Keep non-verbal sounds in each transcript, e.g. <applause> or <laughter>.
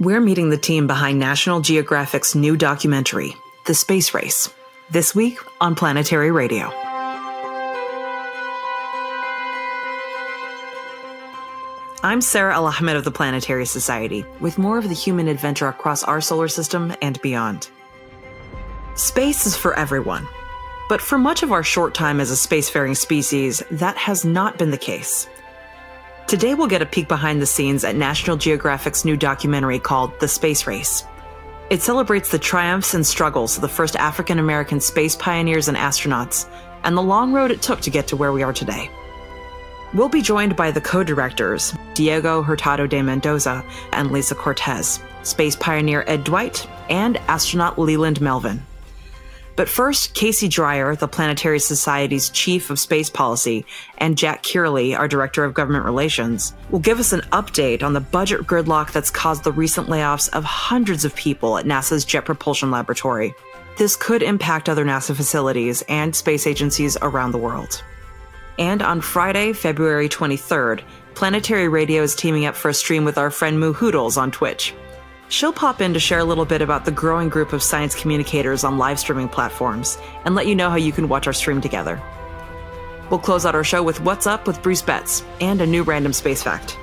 We're meeting the team behind National Geographic's new documentary, The Space Race, this week on Planetary Radio. I'm Sarah Al Ahmed of the Planetary Society, with more of the human adventure across our solar system and beyond. Space is for everyone, but for much of our short time as a spacefaring species, that has not been the case. Today, we'll get a peek behind the scenes at National Geographic's new documentary called The Space Race. It celebrates the triumphs and struggles of the first African American space pioneers and astronauts, and the long road it took to get to where we are today. We'll be joined by the co directors, Diego Hurtado de Mendoza and Lisa Cortés, space pioneer Ed Dwight, and astronaut Leland Melvin. But first, Casey Dreier, the Planetary Society's Chief of Space Policy, and Jack Kiraly, our Director of Government Relations, will give us an update on the budget gridlock that's caused the recent layoffs of hundreds of people at NASA's Jet Propulsion Laboratory. This could impact other NASA facilities and space agencies around the world. And on Friday, February 23rd, Planetary Radio is teaming up for a stream with our friend Moohoodles on Twitch. She'll pop in to share a little bit about the growing group of science communicators on live streaming platforms and let you know how you can watch our stream together. We'll close out our show with What's Up with Bruce Betts and a new random space fact.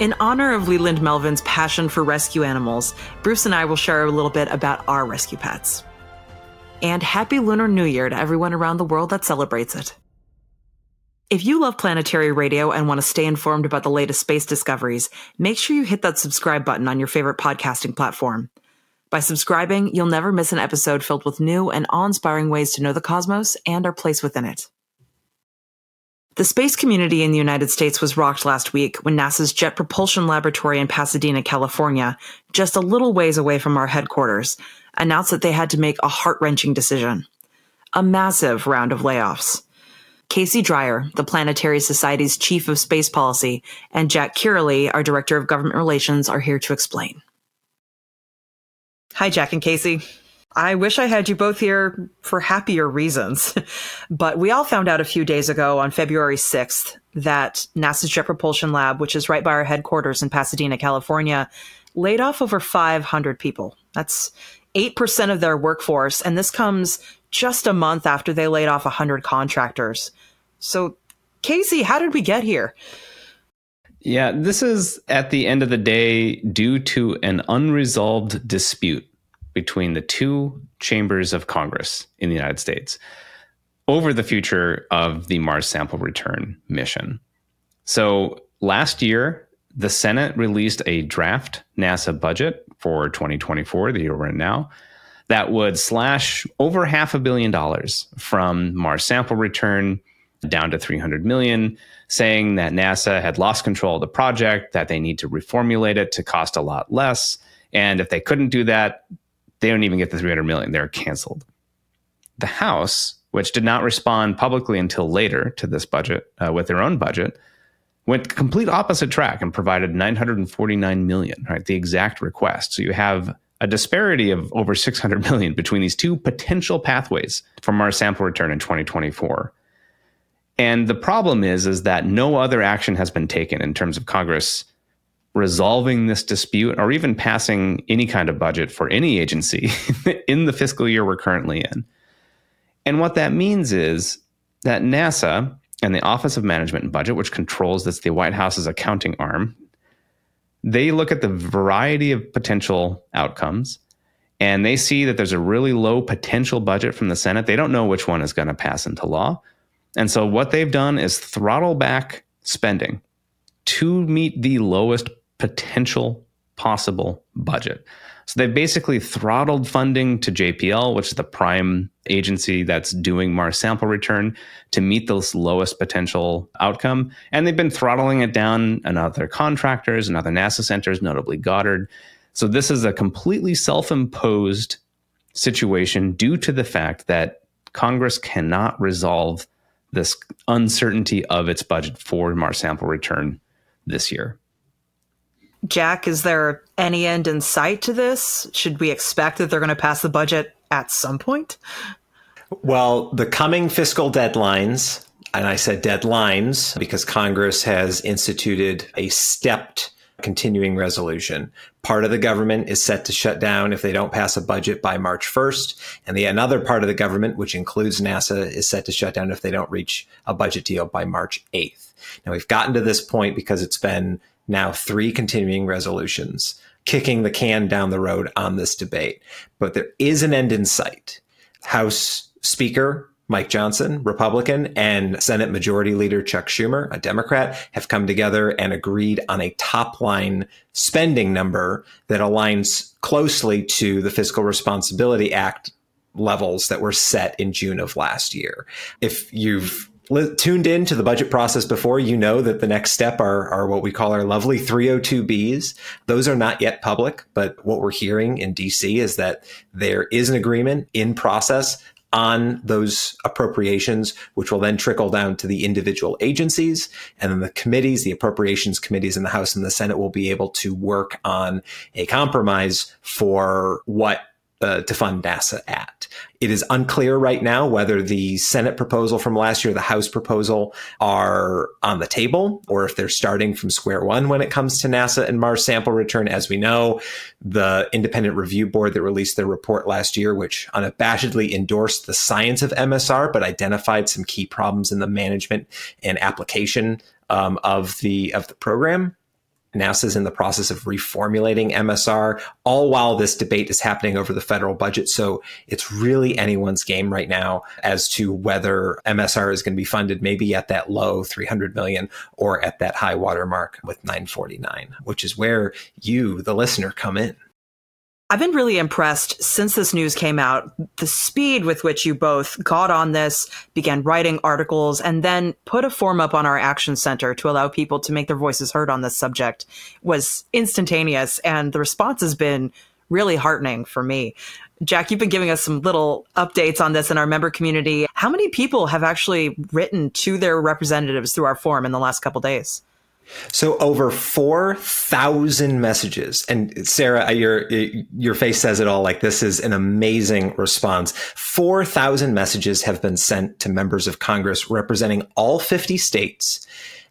In honor of Leland Melvin's passion for rescue animals, Bruce and I will share a little bit about our rescue pets. And Happy Lunar New Year to everyone around the world that celebrates it. If you love planetary radio and want to stay informed about the latest space discoveries, make sure you hit that subscribe button on your favorite podcasting platform. By subscribing, you'll never miss an episode filled with new and awe inspiring ways to know the cosmos and our place within it. The space community in the United States was rocked last week when NASA's Jet Propulsion Laboratory in Pasadena, California, just a little ways away from our headquarters, announced that they had to make a heart wrenching decision a massive round of layoffs. Casey Dreier, the Planetary Society's Chief of Space Policy, and Jack Kiraly, our Director of Government Relations, are here to explain. Hi, Jack and Casey. I wish I had you both here for happier reasons. <laughs> but we all found out a few days ago on February 6th that NASA's Jet Propulsion Lab, which is right by our headquarters in Pasadena, California, laid off over 500 people. That's 8% of their workforce. And this comes just a month after they laid off 100 contractors. So, Casey, how did we get here? Yeah, this is at the end of the day due to an unresolved dispute between the two chambers of Congress in the United States over the future of the Mars sample return mission. So last year, the Senate released a draft NASA budget for 2024, the year we're in now, that would slash over half a billion dollars from Mars sample return down to 300 million, saying that NASA had lost control of the project, that they need to reformulate it to cost a lot less. And if they couldn't do that, they don't even get the 300 million. They're canceled. The House, which did not respond publicly until later to this budget uh, with their own budget, went complete opposite track and provided 949 million, right? The exact request. So you have a disparity of over 600 million between these two potential pathways from our sample return in 2024. And the problem is, is that no other action has been taken in terms of Congress resolving this dispute or even passing any kind of budget for any agency <laughs> in the fiscal year we're currently in. And what that means is that NASA and the Office of Management and Budget, which controls this, the White House's accounting arm, they look at the variety of potential outcomes and they see that there's a really low potential budget from the Senate. They don't know which one is going to pass into law. And so what they've done is throttle back spending to meet the lowest potential possible budget. So they've basically throttled funding to JPL, which is the prime agency that's doing Mars sample return to meet this lowest potential outcome. And they've been throttling it down on other contractors and other NASA centers, notably Goddard. So this is a completely self imposed situation due to the fact that Congress cannot resolve this uncertainty of its budget for Mars sample return this year. Jack, is there any end in sight to this? Should we expect that they're going to pass the budget at some point? Well, the coming fiscal deadlines, and I said deadlines because Congress has instituted a stepped continuing resolution. Part of the government is set to shut down if they don't pass a budget by March 1st. And the another part of the government, which includes NASA, is set to shut down if they don't reach a budget deal by March 8th. Now we've gotten to this point because it's been now three continuing resolutions kicking the can down the road on this debate. But there is an end in sight. House Speaker Mike Johnson, Republican, and Senate Majority Leader Chuck Schumer, a Democrat, have come together and agreed on a top line spending number that aligns closely to the Fiscal Responsibility Act levels that were set in June of last year. If you've tuned in to the budget process before, you know that the next step are, are what we call our lovely 302Bs. Those are not yet public, but what we're hearing in DC is that there is an agreement in process on those appropriations, which will then trickle down to the individual agencies. And then the committees, the appropriations committees in the House and the Senate will be able to work on a compromise for what uh, to fund NASA at. It is unclear right now whether the Senate proposal from last year, the House proposal, are on the table or if they're starting from square one when it comes to NASA and Mars sample return. As we know, the independent review board that released their report last year, which unabashedly endorsed the science of MSR, but identified some key problems in the management and application um, of the of the program NASA's in the process of reformulating MSR, all while this debate is happening over the federal budget. So it's really anyone's game right now as to whether MSR is going to be funded maybe at that low 300 million or at that high watermark with 949, which is where you, the listener, come in. I've been really impressed since this news came out. The speed with which you both got on this, began writing articles, and then put a form up on our action center to allow people to make their voices heard on this subject was instantaneous. And the response has been really heartening for me. Jack, you've been giving us some little updates on this in our member community. How many people have actually written to their representatives through our form in the last couple days? So over 4,000 messages. And Sarah, uh, your, uh, your face says it all. Like this is an amazing response. 4,000 messages have been sent to members of Congress representing all 50 states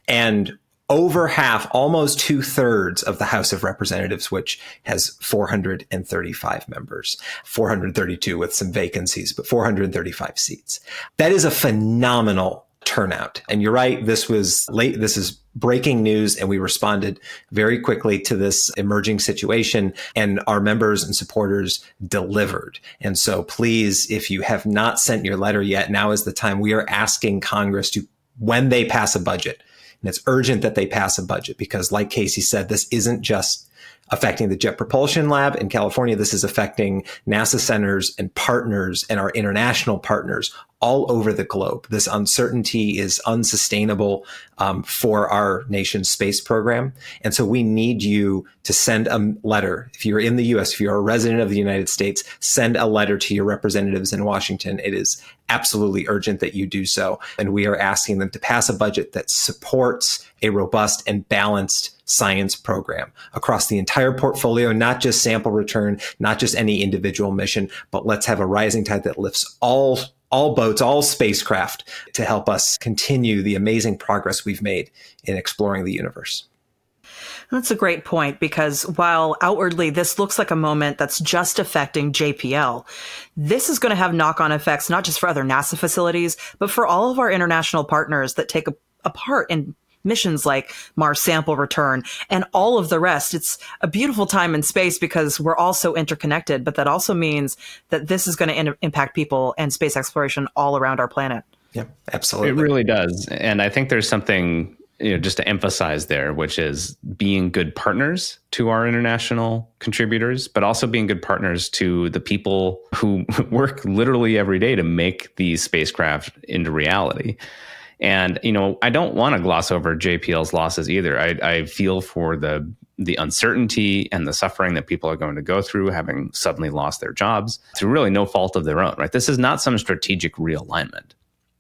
and over half, almost two thirds of the House of Representatives, which has 435 members, 432 with some vacancies, but 435 seats. That is a phenomenal turnout. And you're right. This was late. This is breaking news and we responded very quickly to this emerging situation and our members and supporters delivered. And so please, if you have not sent your letter yet, now is the time we are asking Congress to, when they pass a budget, and it's urgent that they pass a budget because like Casey said, this isn't just affecting the Jet Propulsion Lab in California. This is affecting NASA centers and partners and our international partners all over the globe. This uncertainty is unsustainable um, for our nation's space program. And so we need you to send a letter. If you're in the US, if you're a resident of the United States, send a letter to your representatives in Washington. It is absolutely urgent that you do so. And we are asking them to pass a budget that supports a robust and balanced science program across the entire portfolio, not just sample return, not just any individual mission, but let's have a rising tide that lifts all all boats, all spacecraft to help us continue the amazing progress we've made in exploring the universe. That's a great point because while outwardly this looks like a moment that's just affecting JPL, this is going to have knock on effects not just for other NASA facilities, but for all of our international partners that take a, a part in missions like Mars sample return and all of the rest. It's a beautiful time in space because we're all so interconnected, but that also means that this is going to in- impact people and space exploration all around our planet. Yeah, absolutely. It really does. And I think there's something you know, just to emphasize there, which is being good partners to our international contributors, but also being good partners to the people who <laughs> work literally every day to make these spacecraft into reality. And you know, I don't want to gloss over JPL's losses either. I, I feel for the the uncertainty and the suffering that people are going to go through having suddenly lost their jobs through really no fault of their own. Right? This is not some strategic realignment.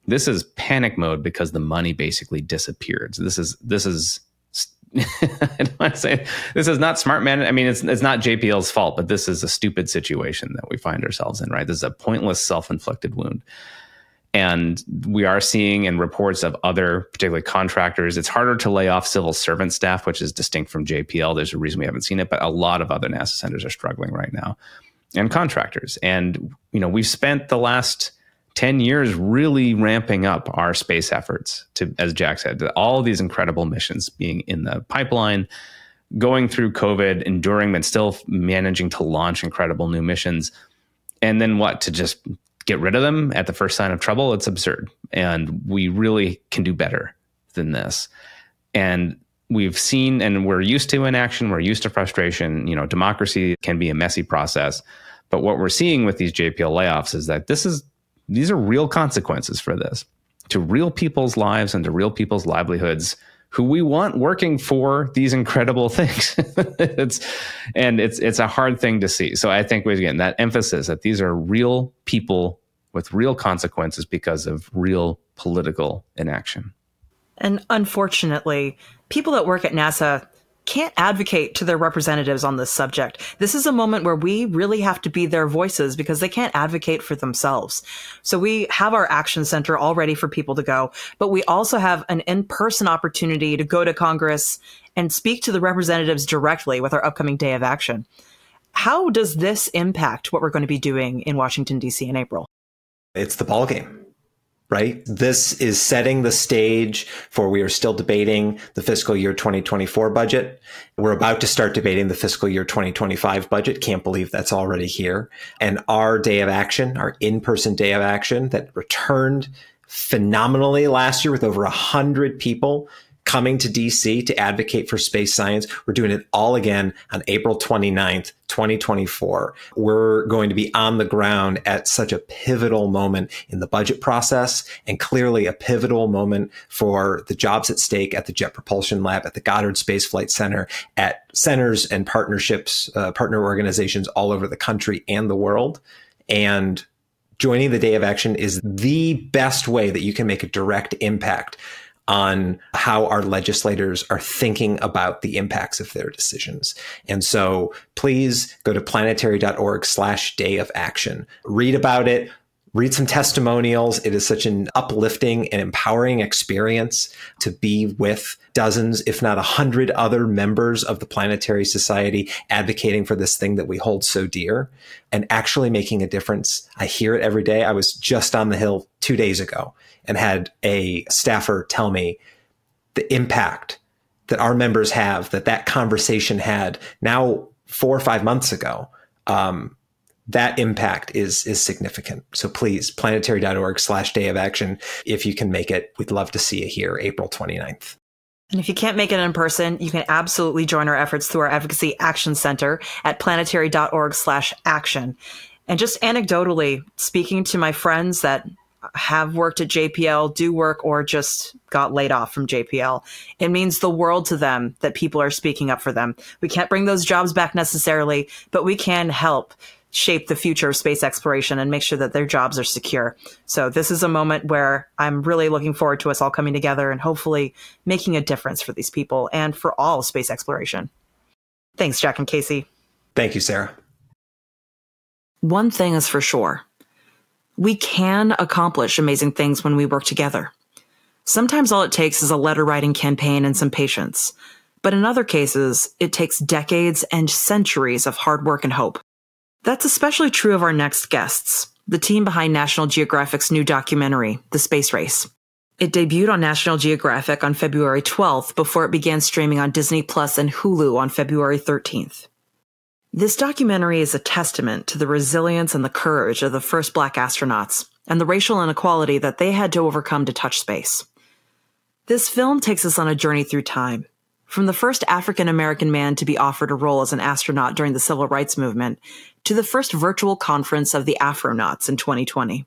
This is panic mode because the money basically disappeared. So this is this is I don't want to say this is not smart man. I mean, it's it's not JPL's fault, but this is a stupid situation that we find ourselves in. Right? This is a pointless, self inflicted wound. And we are seeing in reports of other, particularly contractors, it's harder to lay off civil servant staff, which is distinct from JPL. There's a reason we haven't seen it, but a lot of other NASA centers are struggling right now and contractors. And, you know, we've spent the last 10 years really ramping up our space efforts to, as Jack said, all these incredible missions being in the pipeline, going through COVID, enduring, but still managing to launch incredible new missions. And then what? To just get rid of them at the first sign of trouble, it's absurd. And we really can do better than this. And we've seen and we're used to inaction, we're used to frustration. You know, democracy can be a messy process. But what we're seeing with these JPL layoffs is that this is these are real consequences for this to real people's lives and to real people's livelihoods who we want working for these incredible <laughs> things. it's and it's it's a hard thing to see. So I think we again that emphasis that these are real people with real consequences because of real political inaction. And unfortunately, people that work at NASA can't advocate to their representatives on this subject. This is a moment where we really have to be their voices because they can't advocate for themselves. So we have our action center all ready for people to go, but we also have an in-person opportunity to go to Congress and speak to the representatives directly with our upcoming day of action. How does this impact what we're going to be doing in Washington DC in April? It's the ball game right? This is setting the stage for we are still debating the fiscal year 2024 budget. We're about to start debating the fiscal year 2025 budget. Can't believe that's already here. And our day of action, our in-person day of action that returned phenomenally last year with over a hundred people coming to DC to advocate for space science. We're doing it all again on April 29th, 2024. We're going to be on the ground at such a pivotal moment in the budget process and clearly a pivotal moment for the jobs at stake at the Jet Propulsion Lab, at the Goddard Space Flight Center, at centers and partnerships, uh, partner organizations all over the country and the world. And joining the Day of Action is the best way that you can make a direct impact on how our legislators are thinking about the impacts of their decisions. And so please go to planetary.org slash day of action. Read about it. Read some testimonials. It is such an uplifting and empowering experience to be with dozens, if not a hundred other members of the Planetary Society advocating for this thing that we hold so dear and actually making a difference. I hear it every day. I was just on the Hill two days ago and had a staffer tell me the impact that our members have that that conversation had now four or five months ago um, that impact is is significant so please planetary.org slash day of action if you can make it we'd love to see you here april 29th and if you can't make it in person, you can absolutely join our efforts through our Advocacy Action Center at planetary.org slash action. And just anecdotally, speaking to my friends that have worked at JPL, do work, or just got laid off from JPL. It means the world to them that people are speaking up for them. We can't bring those jobs back necessarily, but we can help shape the future of space exploration and make sure that their jobs are secure. So this is a moment where I'm really looking forward to us all coming together and hopefully making a difference for these people and for all space exploration. Thanks, Jack and Casey. Thank you, Sarah. One thing is for sure we can accomplish amazing things when we work together. Sometimes all it takes is a letter writing campaign and some patience. But in other cases, it takes decades and centuries of hard work and hope. That's especially true of our next guests, the team behind National Geographic's new documentary, The Space Race. It debuted on National Geographic on February 12th before it began streaming on Disney Plus and Hulu on February 13th. This documentary is a testament to the resilience and the courage of the first black astronauts and the racial inequality that they had to overcome to touch space. This film takes us on a journey through time, from the first African American man to be offered a role as an astronaut during the civil rights movement to the first virtual conference of the Afronauts in 2020.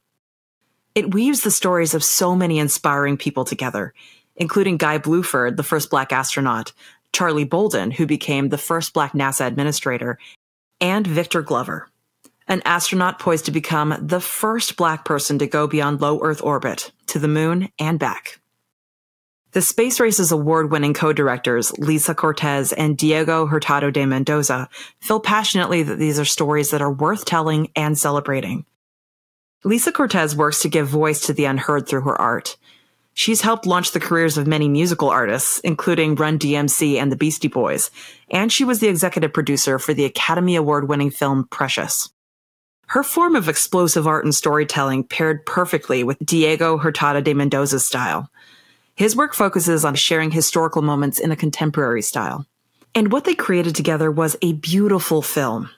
It weaves the stories of so many inspiring people together, including Guy Bluford, the first black astronaut, Charlie Bolden, who became the first black NASA administrator, and Victor Glover, an astronaut poised to become the first black person to go beyond low Earth orbit to the moon and back. The Space Race's award winning co directors, Lisa Cortés and Diego Hurtado de Mendoza, feel passionately that these are stories that are worth telling and celebrating. Lisa Cortés works to give voice to the unheard through her art. She's helped launch the careers of many musical artists, including Run DMC and the Beastie Boys, and she was the executive producer for the Academy Award winning film Precious. Her form of explosive art and storytelling paired perfectly with Diego Hurtado de Mendoza's style. His work focuses on sharing historical moments in a contemporary style. And what they created together was a beautiful film.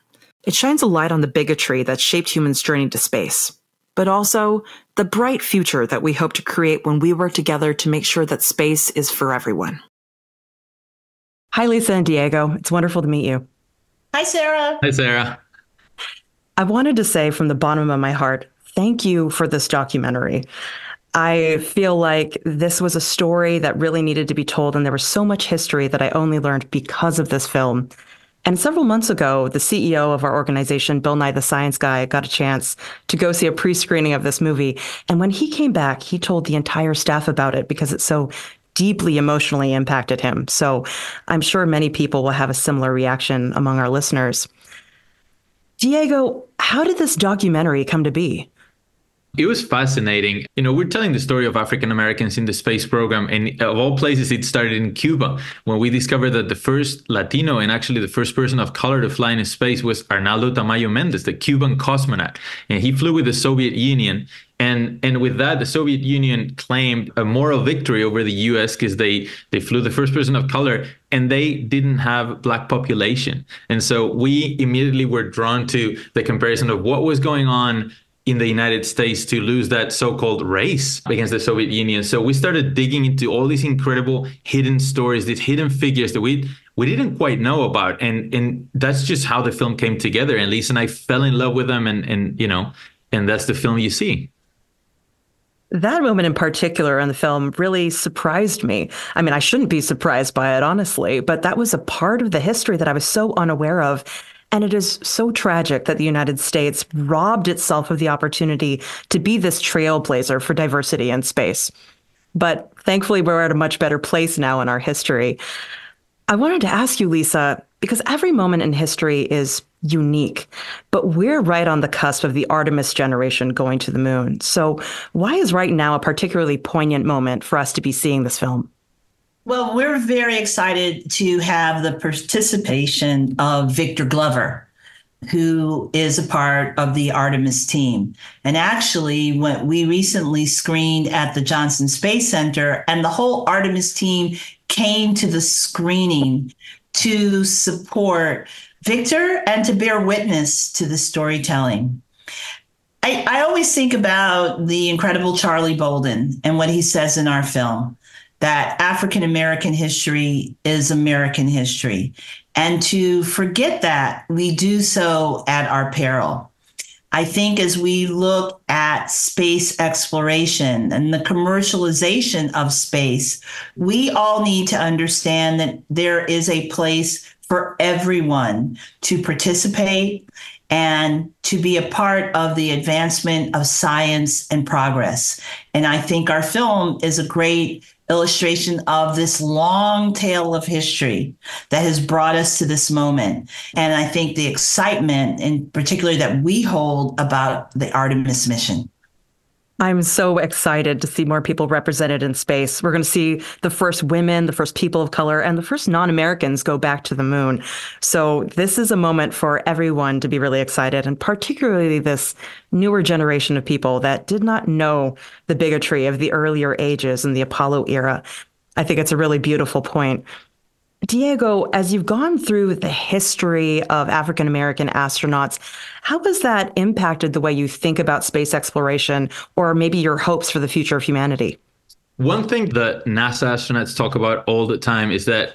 It shines a light on the bigotry that shaped humans' journey to space but also the bright future that we hope to create when we work together to make sure that space is for everyone. Hi, Lisa and Diego. It's wonderful to meet you. Hi, Sarah. Hi, Sarah. I wanted to say from the bottom of my heart, thank you for this documentary. I feel like this was a story that really needed to be told, and there was so much history that I only learned because of this film. And several months ago, the CEO of our organization, Bill Nye the Science Guy, got a chance to go see a pre screening of this movie. And when he came back, he told the entire staff about it because it so deeply emotionally impacted him. So I'm sure many people will have a similar reaction among our listeners. Diego, how did this documentary come to be? It was fascinating. You know, we're telling the story of African Americans in the space program, and of all places, it started in Cuba when we discovered that the first Latino and actually the first person of color to fly in space was Arnaldo Tamayo Mendez, the Cuban cosmonaut, and he flew with the Soviet Union. And and with that, the Soviet Union claimed a moral victory over the U.S. because they they flew the first person of color, and they didn't have black population. And so we immediately were drawn to the comparison of what was going on in the United States to lose that so-called race against the Soviet Union. So we started digging into all these incredible hidden stories, these hidden figures that we we didn't quite know about, and and that's just how the film came together. And Lisa and I fell in love with them, and and you know, and that's the film you see. That moment in particular in the film really surprised me. I mean, I shouldn't be surprised by it, honestly, but that was a part of the history that I was so unaware of. And it is so tragic that the United States robbed itself of the opportunity to be this trailblazer for diversity in space. But thankfully, we're at a much better place now in our history. I wanted to ask you, Lisa, because every moment in history is unique, but we're right on the cusp of the Artemis generation going to the moon. So, why is right now a particularly poignant moment for us to be seeing this film? Well, we're very excited to have the participation of Victor Glover, who is a part of the Artemis team. And actually, when we recently screened at the Johnson Space Center, and the whole Artemis team came to the screening to support Victor and to bear witness to the storytelling. I, I always think about the incredible Charlie Bolden and what he says in our film that African American history is American history. And to forget that, we do so at our peril. I think as we look at space exploration and the commercialization of space, we all need to understand that there is a place for everyone to participate and to be a part of the advancement of science and progress. And I think our film is a great illustration of this long tale of history that has brought us to this moment. And I think the excitement, in particular, that we hold about the Artemis mission. I'm so excited to see more people represented in space. We're going to see the first women, the first people of color, and the first non Americans go back to the moon. So, this is a moment for everyone to be really excited, and particularly this newer generation of people that did not know the bigotry of the earlier ages in the Apollo era. I think it's a really beautiful point. Diego, as you've gone through the history of African American astronauts, how has that impacted the way you think about space exploration or maybe your hopes for the future of humanity? One thing that NASA astronauts talk about all the time is that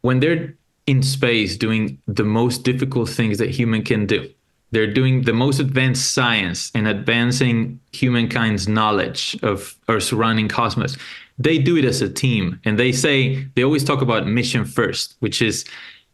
when they're in space doing the most difficult things that human can do, they're doing the most advanced science and advancing humankind's knowledge of our surrounding cosmos they do it as a team and they say they always talk about mission first which is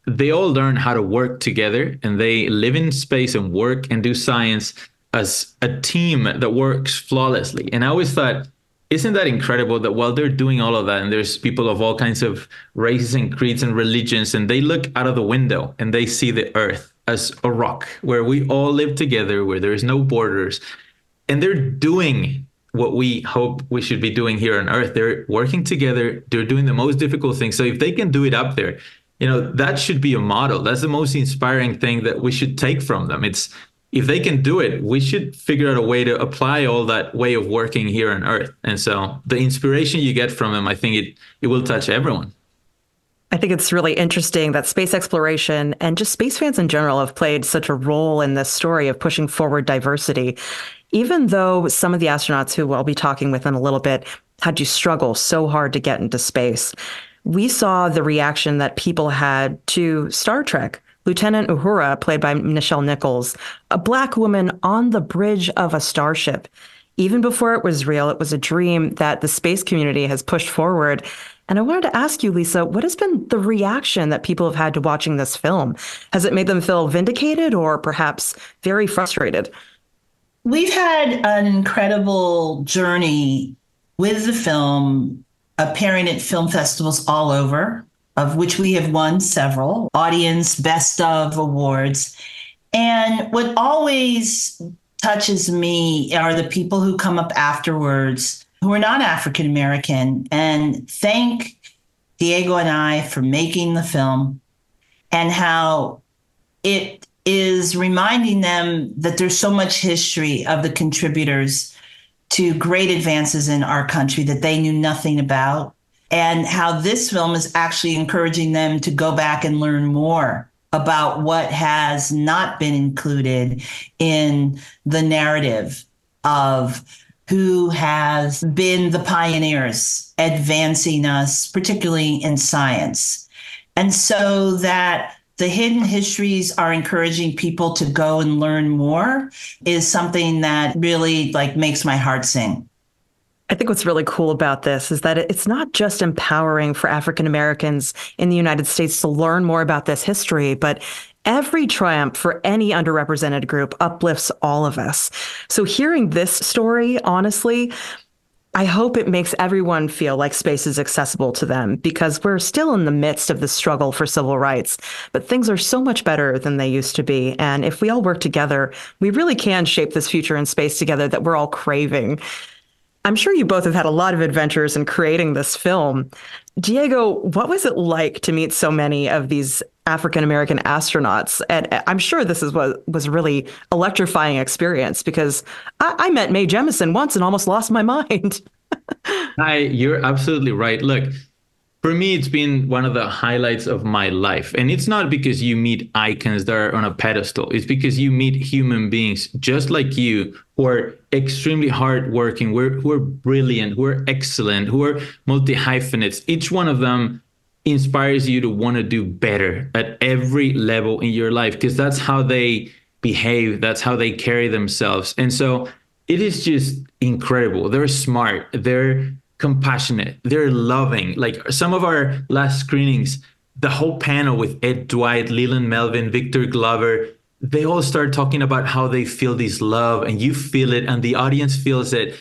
they all learn how to work together and they live in space and work and do science as a team that works flawlessly. And i always thought isn't that incredible that while they're doing all of that and there's people of all kinds of races and creeds and religions and they look out of the window and they see the earth as a rock where we all live together where there's no borders and they're doing what we hope we should be doing here on earth. They're working together. They're doing the most difficult things so if they can do it up there you know that should be a model. That's the most inspiring thing that we should take from them. It's if they can do it we should figure out a way to apply all that way of working here on earth. And so the inspiration you get from them i think it it will touch everyone. I think it's really interesting that space exploration and just space fans in general have played such a role in this story of pushing forward diversity. Even though some of the astronauts who I'll be talking with in a little bit had to struggle so hard to get into space, we saw the reaction that people had to Star Trek. Lieutenant Uhura, played by Nichelle Nichols, a black woman on the bridge of a starship. Even before it was real, it was a dream that the space community has pushed forward. And I wanted to ask you, Lisa, what has been the reaction that people have had to watching this film? Has it made them feel vindicated or perhaps very frustrated? We've had an incredible journey with the film appearing at film festivals all over, of which we have won several audience best of awards. And what always touches me are the people who come up afterwards who are not African American and thank Diego and I for making the film and how it is reminding them that there's so much history of the contributors to great advances in our country that they knew nothing about, and how this film is actually encouraging them to go back and learn more about what has not been included in the narrative of who has been the pioneers advancing us, particularly in science. And so that the hidden histories are encouraging people to go and learn more is something that really like makes my heart sing. I think what's really cool about this is that it's not just empowering for African Americans in the United States to learn more about this history, but every triumph for any underrepresented group uplifts all of us. So hearing this story, honestly, I hope it makes everyone feel like space is accessible to them because we're still in the midst of the struggle for civil rights, but things are so much better than they used to be. And if we all work together, we really can shape this future in space together that we're all craving. I'm sure you both have had a lot of adventures in creating this film. Diego, what was it like to meet so many of these African American astronauts? And uh, I'm sure this is what was a really electrifying experience because I, I met Mae Jemison once and almost lost my <laughs> mind. Hi, you're absolutely right. Look, for me, it's been one of the highlights of my life. And it's not because you meet icons that are on a pedestal, it's because you meet human beings just like you who are extremely hardworking, who are, who are brilliant, who are excellent, who are multi hyphenates. Each one of them inspires you to want to do better at every level in your life because that's how they behave, that's how they carry themselves. And so it is just incredible. They're smart, they're compassionate, they're loving. Like some of our last screenings, the whole panel with Ed Dwight, Leland Melvin, Victor Glover, they all start talking about how they feel this love and you feel it and the audience feels it.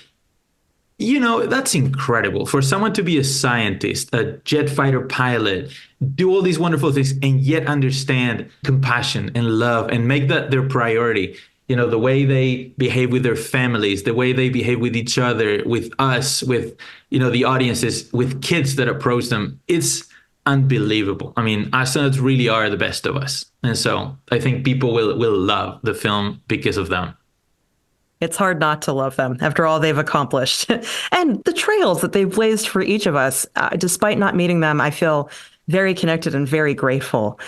You know, that's incredible. For someone to be a scientist, a jet fighter pilot, do all these wonderful things and yet understand compassion and love and make that their priority you know the way they behave with their families the way they behave with each other with us with you know the audiences with kids that approach them it's unbelievable. I mean astronauts really are the best of us. And so i think people will will love the film because of them. It's hard not to love them after all they've accomplished. <laughs> And the trails that they've blazed for each of us uh, despite not meeting them i feel very connected and very grateful.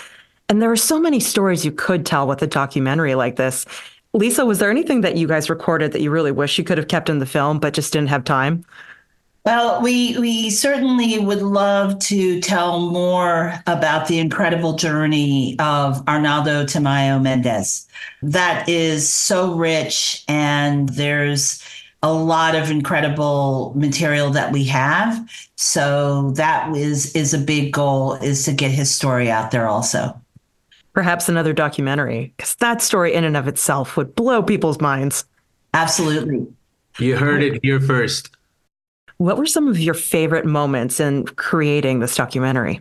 And there are so many stories you could tell with a documentary like this Lisa, was there anything that you guys recorded that you really wish you could have kept in the film but just didn't have time? Well, we we certainly would love to tell more about the incredible journey of Arnaldo Tamayo Mendez. That is so rich, and there's a lot of incredible material that we have. So that is is a big goal is to get his story out there also perhaps another documentary, because that story in and of itself would blow people's minds. Absolutely. You heard it here first. What were some of your favorite moments in creating this documentary?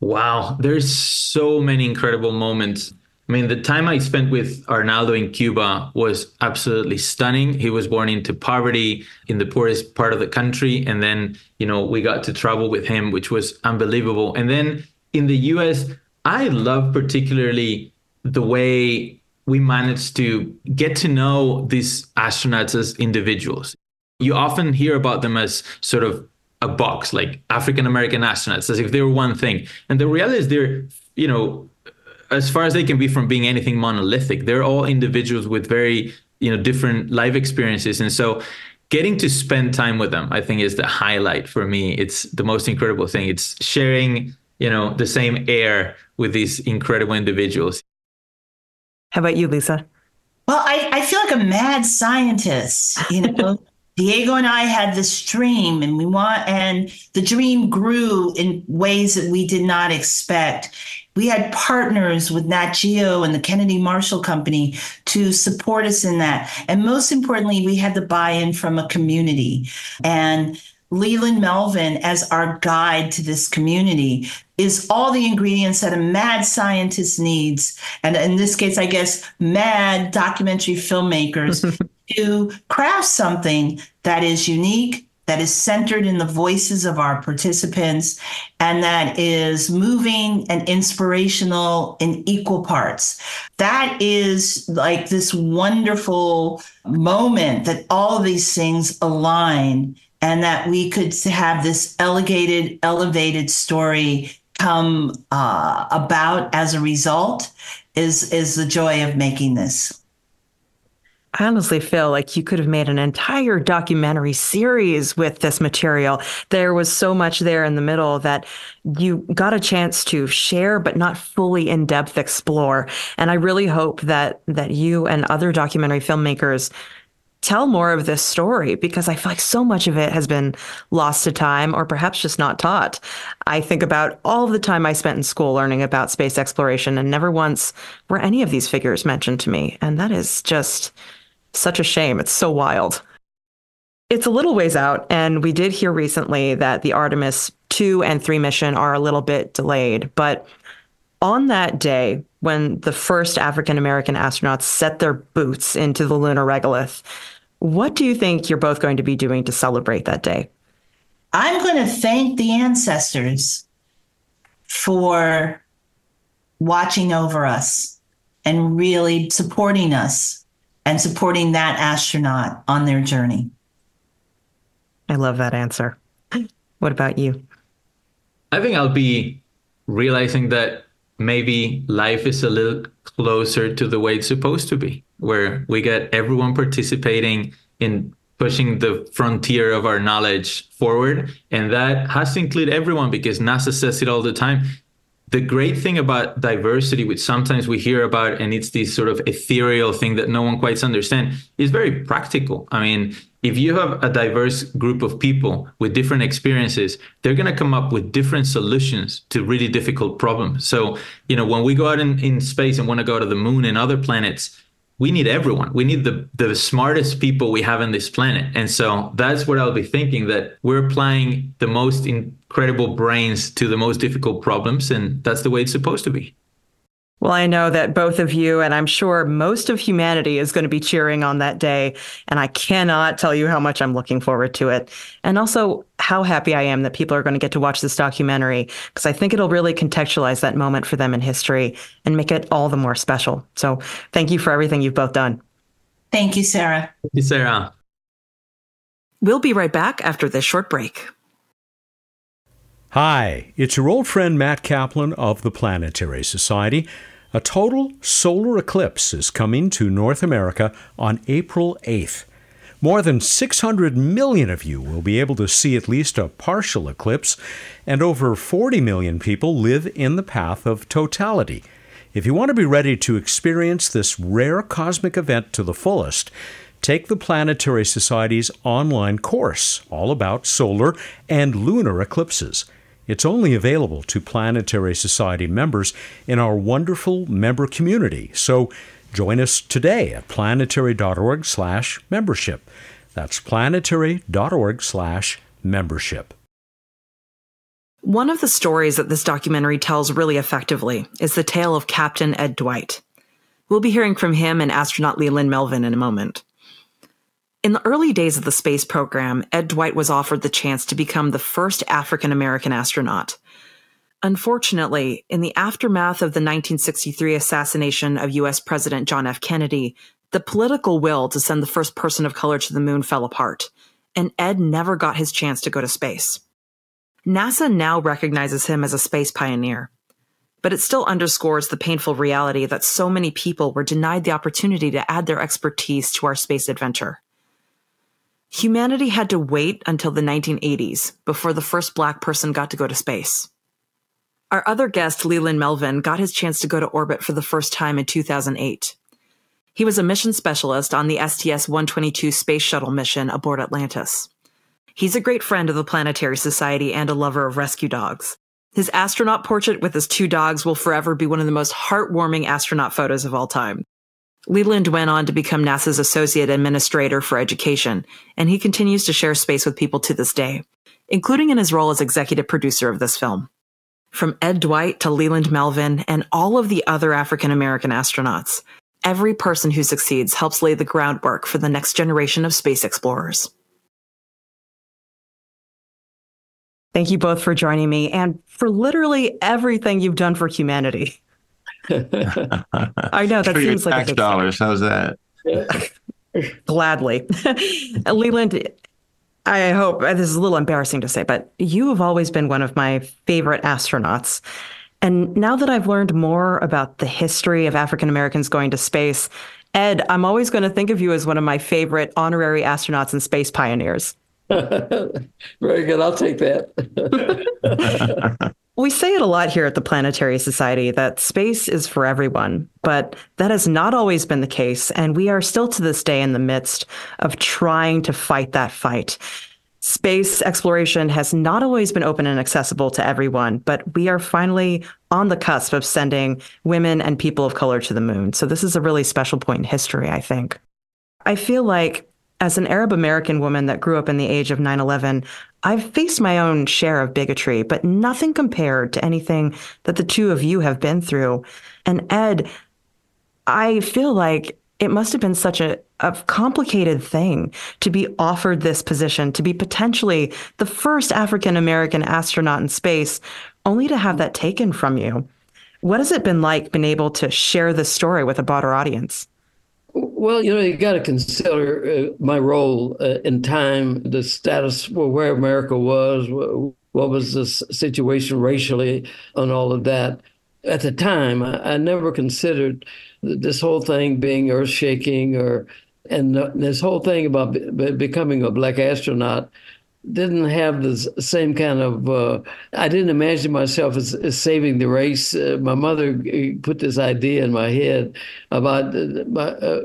Wow, there's so many incredible moments. I mean, the time I spent with Arnaldo in Cuba was absolutely stunning. He was born into poverty in the poorest part of the country. And then, you know, we got to travel with him, which was unbelievable. And then in the US, I love particularly the way we managed to get to know these astronauts as individuals. You often hear about them as sort of a box, like African American astronauts, as if they were one thing. And the reality is they're, you know, as far as they can be from being anything monolithic. They're all individuals with very you know different life experiences, and so getting to spend time with them, I think, is the highlight for me. It's the most incredible thing. It's sharing you know the same air with these incredible individuals. How about you, Lisa? Well, I, I feel like a mad scientist. You know, <laughs> Diego and I had this dream and we want and the dream grew in ways that we did not expect. We had partners with Nat Geo and the Kennedy Marshall Company to support us in that. And most importantly, we had the buy-in from a community. And Leland Melvin as our guide to this community is all the ingredients that a mad scientist needs. And in this case, I guess mad documentary filmmakers <laughs> to craft something that is unique, that is centered in the voices of our participants, and that is moving and inspirational in equal parts. That is like this wonderful moment that all of these things align and that we could have this elevated, elevated story come uh, about as a result is is the joy of making this. I honestly feel like you could have made an entire documentary series with this material. There was so much there in the middle that you got a chance to share, but not fully in depth explore. And I really hope that that you and other documentary filmmakers tell more of this story because I feel like so much of it has been lost to time or perhaps just not taught. I think about all the time I spent in school learning about space exploration and never once were any of these figures mentioned to me. And that is just such a shame. It's so wild. It's a little ways out, and we did hear recently that the Artemis 2 and 3 mission are a little bit delayed. But on that day, when the first African American astronauts set their boots into the lunar regolith, what do you think you're both going to be doing to celebrate that day? I'm going to thank the ancestors for watching over us and really supporting us and supporting that astronaut on their journey. I love that answer. What about you? I think I'll be realizing that maybe life is a little closer to the way it's supposed to be, where we get everyone participating in pushing the frontier of our knowledge forward. And that has to include everyone because NASA says it all the time the great thing about diversity, which sometimes we hear about, and it's this sort of ethereal thing that no one quite understands, is very practical. I mean, if you have a diverse group of people with different experiences, they're going to come up with different solutions to really difficult problems. So, you know, when we go out in, in space and want to go to the moon and other planets, we need everyone. We need the the smartest people we have on this planet. And so that's what I'll be thinking that we're applying the most incredible brains to the most difficult problems and that's the way it's supposed to be. Well, I know that both of you, and I'm sure most of humanity, is going to be cheering on that day. And I cannot tell you how much I'm looking forward to it. And also how happy I am that people are going to get to watch this documentary, because I think it'll really contextualize that moment for them in history and make it all the more special. So thank you for everything you've both done. Thank you, Sarah. Thank you, Sarah. We'll be right back after this short break. Hi, it's your old friend Matt Kaplan of the Planetary Society. A total solar eclipse is coming to North America on April 8th. More than 600 million of you will be able to see at least a partial eclipse, and over 40 million people live in the path of totality. If you want to be ready to experience this rare cosmic event to the fullest, take the Planetary Society's online course all about solar and lunar eclipses. It's only available to Planetary Society members in our wonderful member community. So join us today at planetary.org/membership. That's planetary.org/membership. One of the stories that this documentary tells really effectively is the tale of Captain Ed Dwight. We'll be hearing from him and astronaut Leland Melvin in a moment. In the early days of the space program, Ed Dwight was offered the chance to become the first African American astronaut. Unfortunately, in the aftermath of the 1963 assassination of US President John F. Kennedy, the political will to send the first person of color to the moon fell apart, and Ed never got his chance to go to space. NASA now recognizes him as a space pioneer, but it still underscores the painful reality that so many people were denied the opportunity to add their expertise to our space adventure. Humanity had to wait until the 1980s before the first black person got to go to space. Our other guest, Leland Melvin, got his chance to go to orbit for the first time in 2008. He was a mission specialist on the STS 122 space shuttle mission aboard Atlantis. He's a great friend of the Planetary Society and a lover of rescue dogs. His astronaut portrait with his two dogs will forever be one of the most heartwarming astronaut photos of all time. Leland went on to become NASA's Associate Administrator for Education, and he continues to share space with people to this day, including in his role as executive producer of this film. From Ed Dwight to Leland Melvin and all of the other African American astronauts, every person who succeeds helps lay the groundwork for the next generation of space explorers. Thank you both for joining me and for literally everything you've done for humanity. I know that seems like tax dollars. How's that? <laughs> Gladly, <laughs> Leland. I hope this is a little embarrassing to say, but you have always been one of my favorite astronauts. And now that I've learned more about the history of African Americans going to space, Ed, I'm always going to think of you as one of my favorite honorary astronauts and space pioneers. <laughs> Very good. I'll take that. We say it a lot here at the Planetary Society that space is for everyone, but that has not always been the case. And we are still to this day in the midst of trying to fight that fight. Space exploration has not always been open and accessible to everyone, but we are finally on the cusp of sending women and people of color to the moon. So this is a really special point in history, I think. I feel like as an Arab American woman that grew up in the age of 9 11, I've faced my own share of bigotry, but nothing compared to anything that the two of you have been through. And Ed, I feel like it must have been such a, a complicated thing to be offered this position, to be potentially the first African American astronaut in space, only to have that taken from you. What has it been like being able to share this story with a broader audience? Well, you know, you got to consider uh, my role uh, in time, the status where America was, what was the situation racially, and all of that. At the time, I, I never considered this whole thing being earth shaking or and this whole thing about becoming a black astronaut didn't have the same kind of. Uh, I didn't imagine myself as, as saving the race. Uh, my mother uh, put this idea in my head about uh,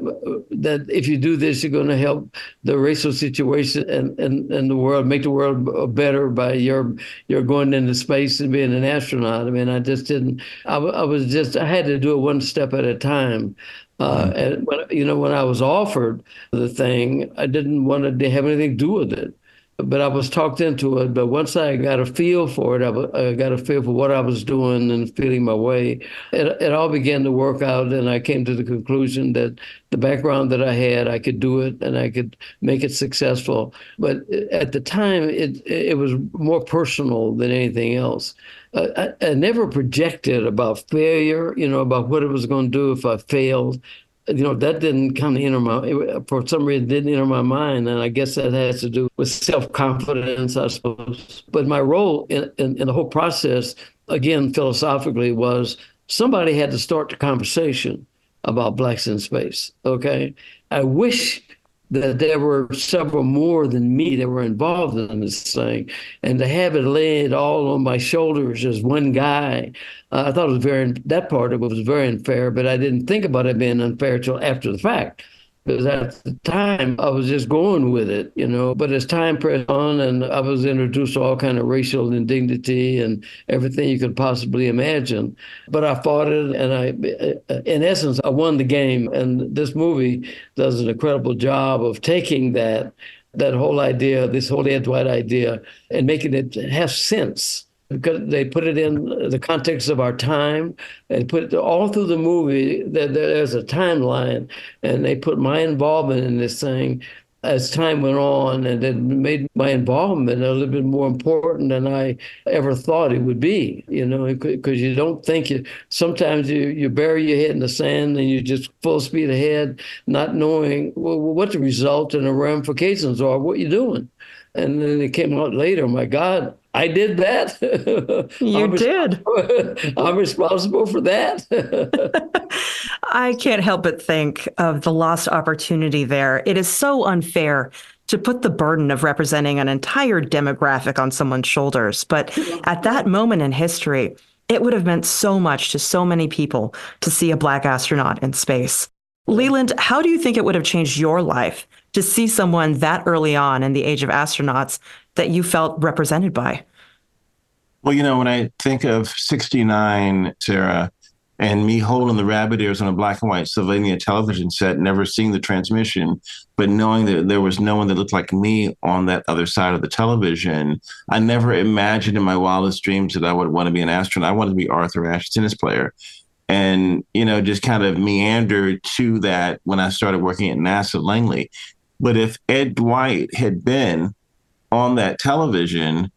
that if you do this, you're going to help the racial situation and, and, and the world, make the world better by your your going into space and being an astronaut. I mean, I just didn't. I, I was just. I had to do it one step at a time. Uh, mm-hmm. and when, you know, when I was offered the thing, I didn't want to have anything to do with it but I was talked into it. But once I got a feel for it, I, I, uh, got a feel for what I was doing and feeling my way. It, it all began to work out, and I came to the conclusion that the background that I had, I could do it and I could make it successful. But uh, at the time, it it was more personal than anything else. Uh, I, I never projected about failure, you know, about what it was going to do if I failed you know that didn't come enter my for some reason didn't enter my mind and i guess that has to do with self-confidence i suppose. But my role in, in, in the whole process again philosophically was somebody had to start the conversation about blacks in space okay? I wish that there were several more than me that were involved in this thing. And to have it laid all on my shoulders as one guy, uh, I thought it was very, that part of it was very unfair, but I didn't think about it being unfair till after the fact because at the time I was just going with it, you know. But as time pressed on, and I was introduced to all kind of racial indignity and everything you could possibly imagine, but I fought it, and I, in essence, I won the game. And this movie does an incredible job of taking that that whole idea, this whole Ed Dwight idea, and making it have sense they put it in the context of our time and put it all through the movie. That there's a timeline, and they put my involvement in this thing as time went on, and it made my involvement a little bit more important than I ever thought it would be. You know, because you don't think you. Sometimes you you bury your head in the sand and you just full speed ahead, not knowing well, what the result and the ramifications are, what you're doing. And then it came out later. My God, I did that. <laughs> You I'm did. <laughs> I'm responsible for that. <laughs> I can't help but think of the lost opportunity there. It is so unfair to put the burden of representing an entire demographic on someone's shoulders. But at that moment in history, it would have meant so much to so many people to see a black astronaut in space. Leland, how do you think it would have changed your life to see someone that early on in the age of astronauts that you felt represented by? Well, you know, when I think of 69, Sarah, and me holding the rabbit ears on a black and white Sylvania television set, never seeing the transmission, but knowing that there was no one that looked like me on that other side of the television, I never imagined in my wildest dreams that I would want to be an astronaut. I wanted to be Arthur Ashe, tennis player. And, you know, just kind of meandered to that when I started working at NASA Langley. But if Ed Dwight had been on that television,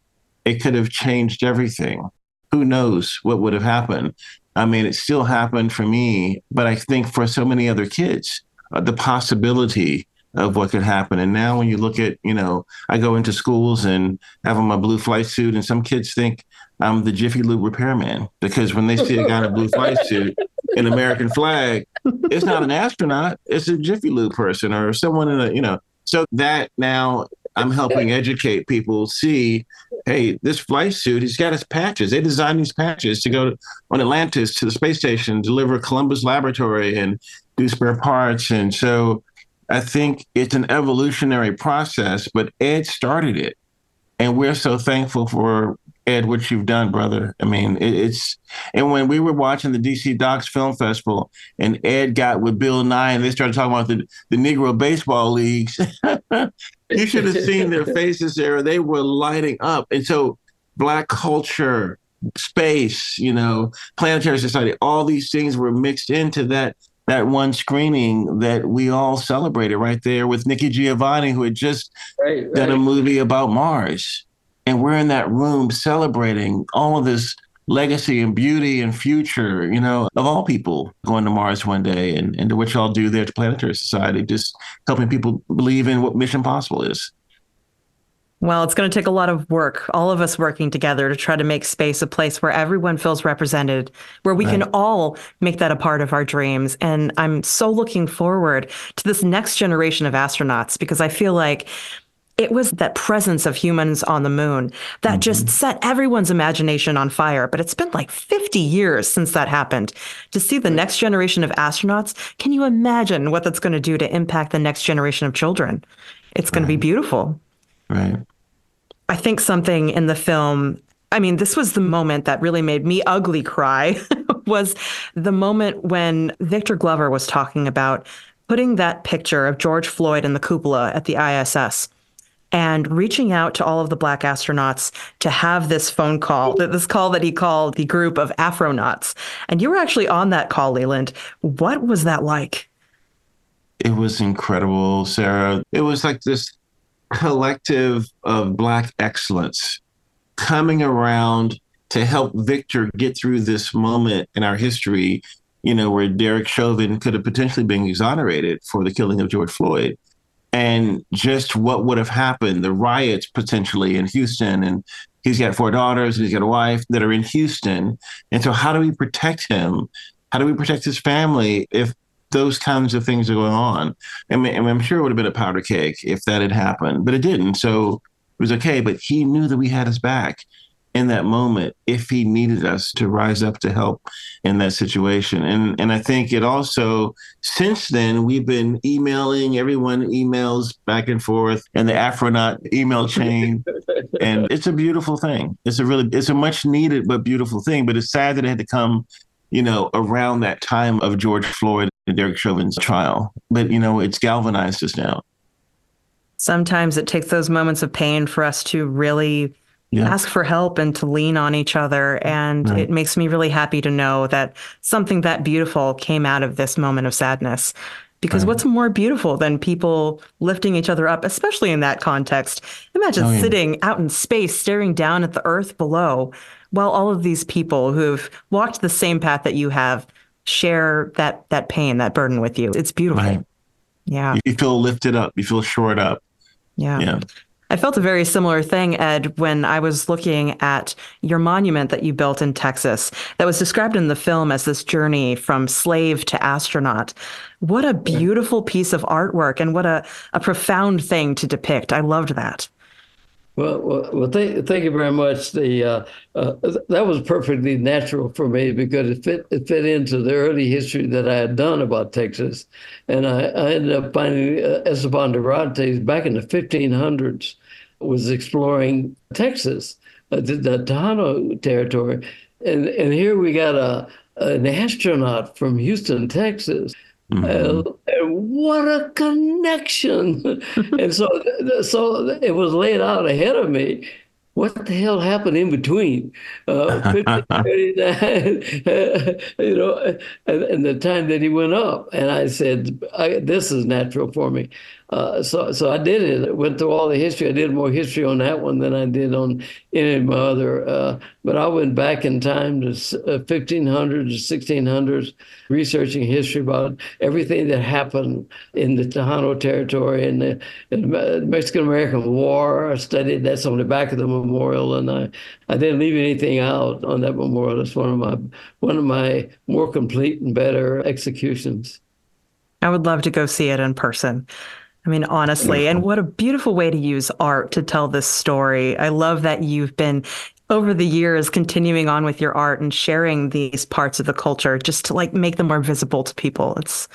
it could have changed everything. Who knows what would have happened? I mean, it still happened for me, but I think for so many other kids, uh, the possibility of what could happen. And now when you look at, you know, I go into schools and have on my blue flight suit, and some kids think I'm the Jiffy Lube repairman because when they see a guy in a blue flight suit, an American flag, it's not an astronaut, it's a Jiffy Lube person or someone in a, you know. So that now I'm helping educate people see, hey, this flight suit, he's got his patches. They designed these patches to go on Atlantis to the space station, deliver Columbus Laboratory and do spare parts. And so I think it's an evolutionary process, but Ed started it. And we're so thankful for Ed, what you've done, brother. I mean, it, it's and when we were watching the DC Docs Film Festival, and Ed got with Bill Nye, and they started talking about the the Negro baseball leagues. <laughs> you should have seen their <laughs> faces there; they were lighting up. And so, black culture, space, you know, planetary society, all these things were mixed into that that one screening that we all celebrated right there with Nikki Giovanni, who had just right, right. done a movie about Mars and we're in that room celebrating all of this legacy and beauty and future, you know, of all people going to Mars one day and, and to what y'all do there to Planetary Society, just helping people believe in what Mission Possible is. Well, it's going to take a lot of work, all of us working together to try to make space a place where everyone feels represented, where we right. can all make that a part of our dreams. And I'm so looking forward to this next generation of astronauts because I feel like it was that presence of humans on the moon that mm-hmm. just set everyone's imagination on fire. But it's been like 50 years since that happened. To see the next generation of astronauts, can you imagine what that's going to do to impact the next generation of children? It's going right. to be beautiful. Right. I think something in the film, I mean, this was the moment that really made me ugly cry, <laughs> was the moment when Victor Glover was talking about putting that picture of George Floyd in the cupola at the ISS and reaching out to all of the black astronauts to have this phone call, this call that he called the group of Afronauts. And you were actually on that call, Leland. What was that like? It was incredible, Sarah. It was like this collective of black excellence coming around to help Victor get through this moment in our history, you know, where Derek Chauvin could have potentially been exonerated for the killing of George Floyd and just what would have happened, the riots potentially in Houston. And he's got four daughters and he's got a wife that are in Houston. And so, how do we protect him? How do we protect his family if those kinds of things are going on? I mean, I'm sure it would have been a powder cake if that had happened, but it didn't. So it was okay. But he knew that we had his back in that moment if he needed us to rise up to help in that situation. And and I think it also since then we've been emailing everyone emails back and forth and the Afronaut email chain. <laughs> and it's a beautiful thing. It's a really it's a much needed but beautiful thing. But it's sad that it had to come, you know, around that time of George Floyd and Derek Chauvin's trial. But you know, it's galvanized us now. Sometimes it takes those moments of pain for us to really yeah. ask for help and to lean on each other. And right. it makes me really happy to know that something that beautiful came out of this moment of sadness. Because right. what's more beautiful than people lifting each other up, especially in that context? Imagine oh, yeah. sitting out in space, staring down at the earth below, while all of these people who've walked the same path that you have share that that pain, that burden with you. It's beautiful. Right. Yeah. You feel lifted up. You feel shored up. Yeah. Yeah. I felt a very similar thing, Ed, when I was looking at your monument that you built in Texas that was described in the film as this journey from slave to astronaut. What a beautiful piece of artwork and what a, a profound thing to depict. I loved that. Well, well, well thank, thank you very much. The uh, uh, that was perfectly natural for me because it fit it fit into the early history that I had done about Texas, and I, I ended up finding uh, Esteban Dorantes back in the 1500s was exploring Texas, uh, the, the Tejano territory, and and here we got a an astronaut from Houston, Texas, Mm-hmm. Uh, and what a connection! <laughs> and so, so it was laid out ahead of me. What the hell happened in between? Uh, 50, 39, <laughs> you know, and, and, the time that he went up. And I said, I, "This is natural for me." Uh, so so I did it. I went through all the history. I did more history on that one than I did on any of my other. Uh, but I went back in time to 1500s, 1600s, researching history about everything that happened in the Tejano territory and the, the Mexican American War. I studied that's on the back of the memorial, and I, I didn't leave anything out on that memorial. It's one of my one of my more complete and better executions. I would love to go see it in person. I mean, honestly, and what a beautiful way to use art to tell this story. I love that you've been over the years continuing on with your art and sharing these parts of the culture just to like make them more visible to people. It's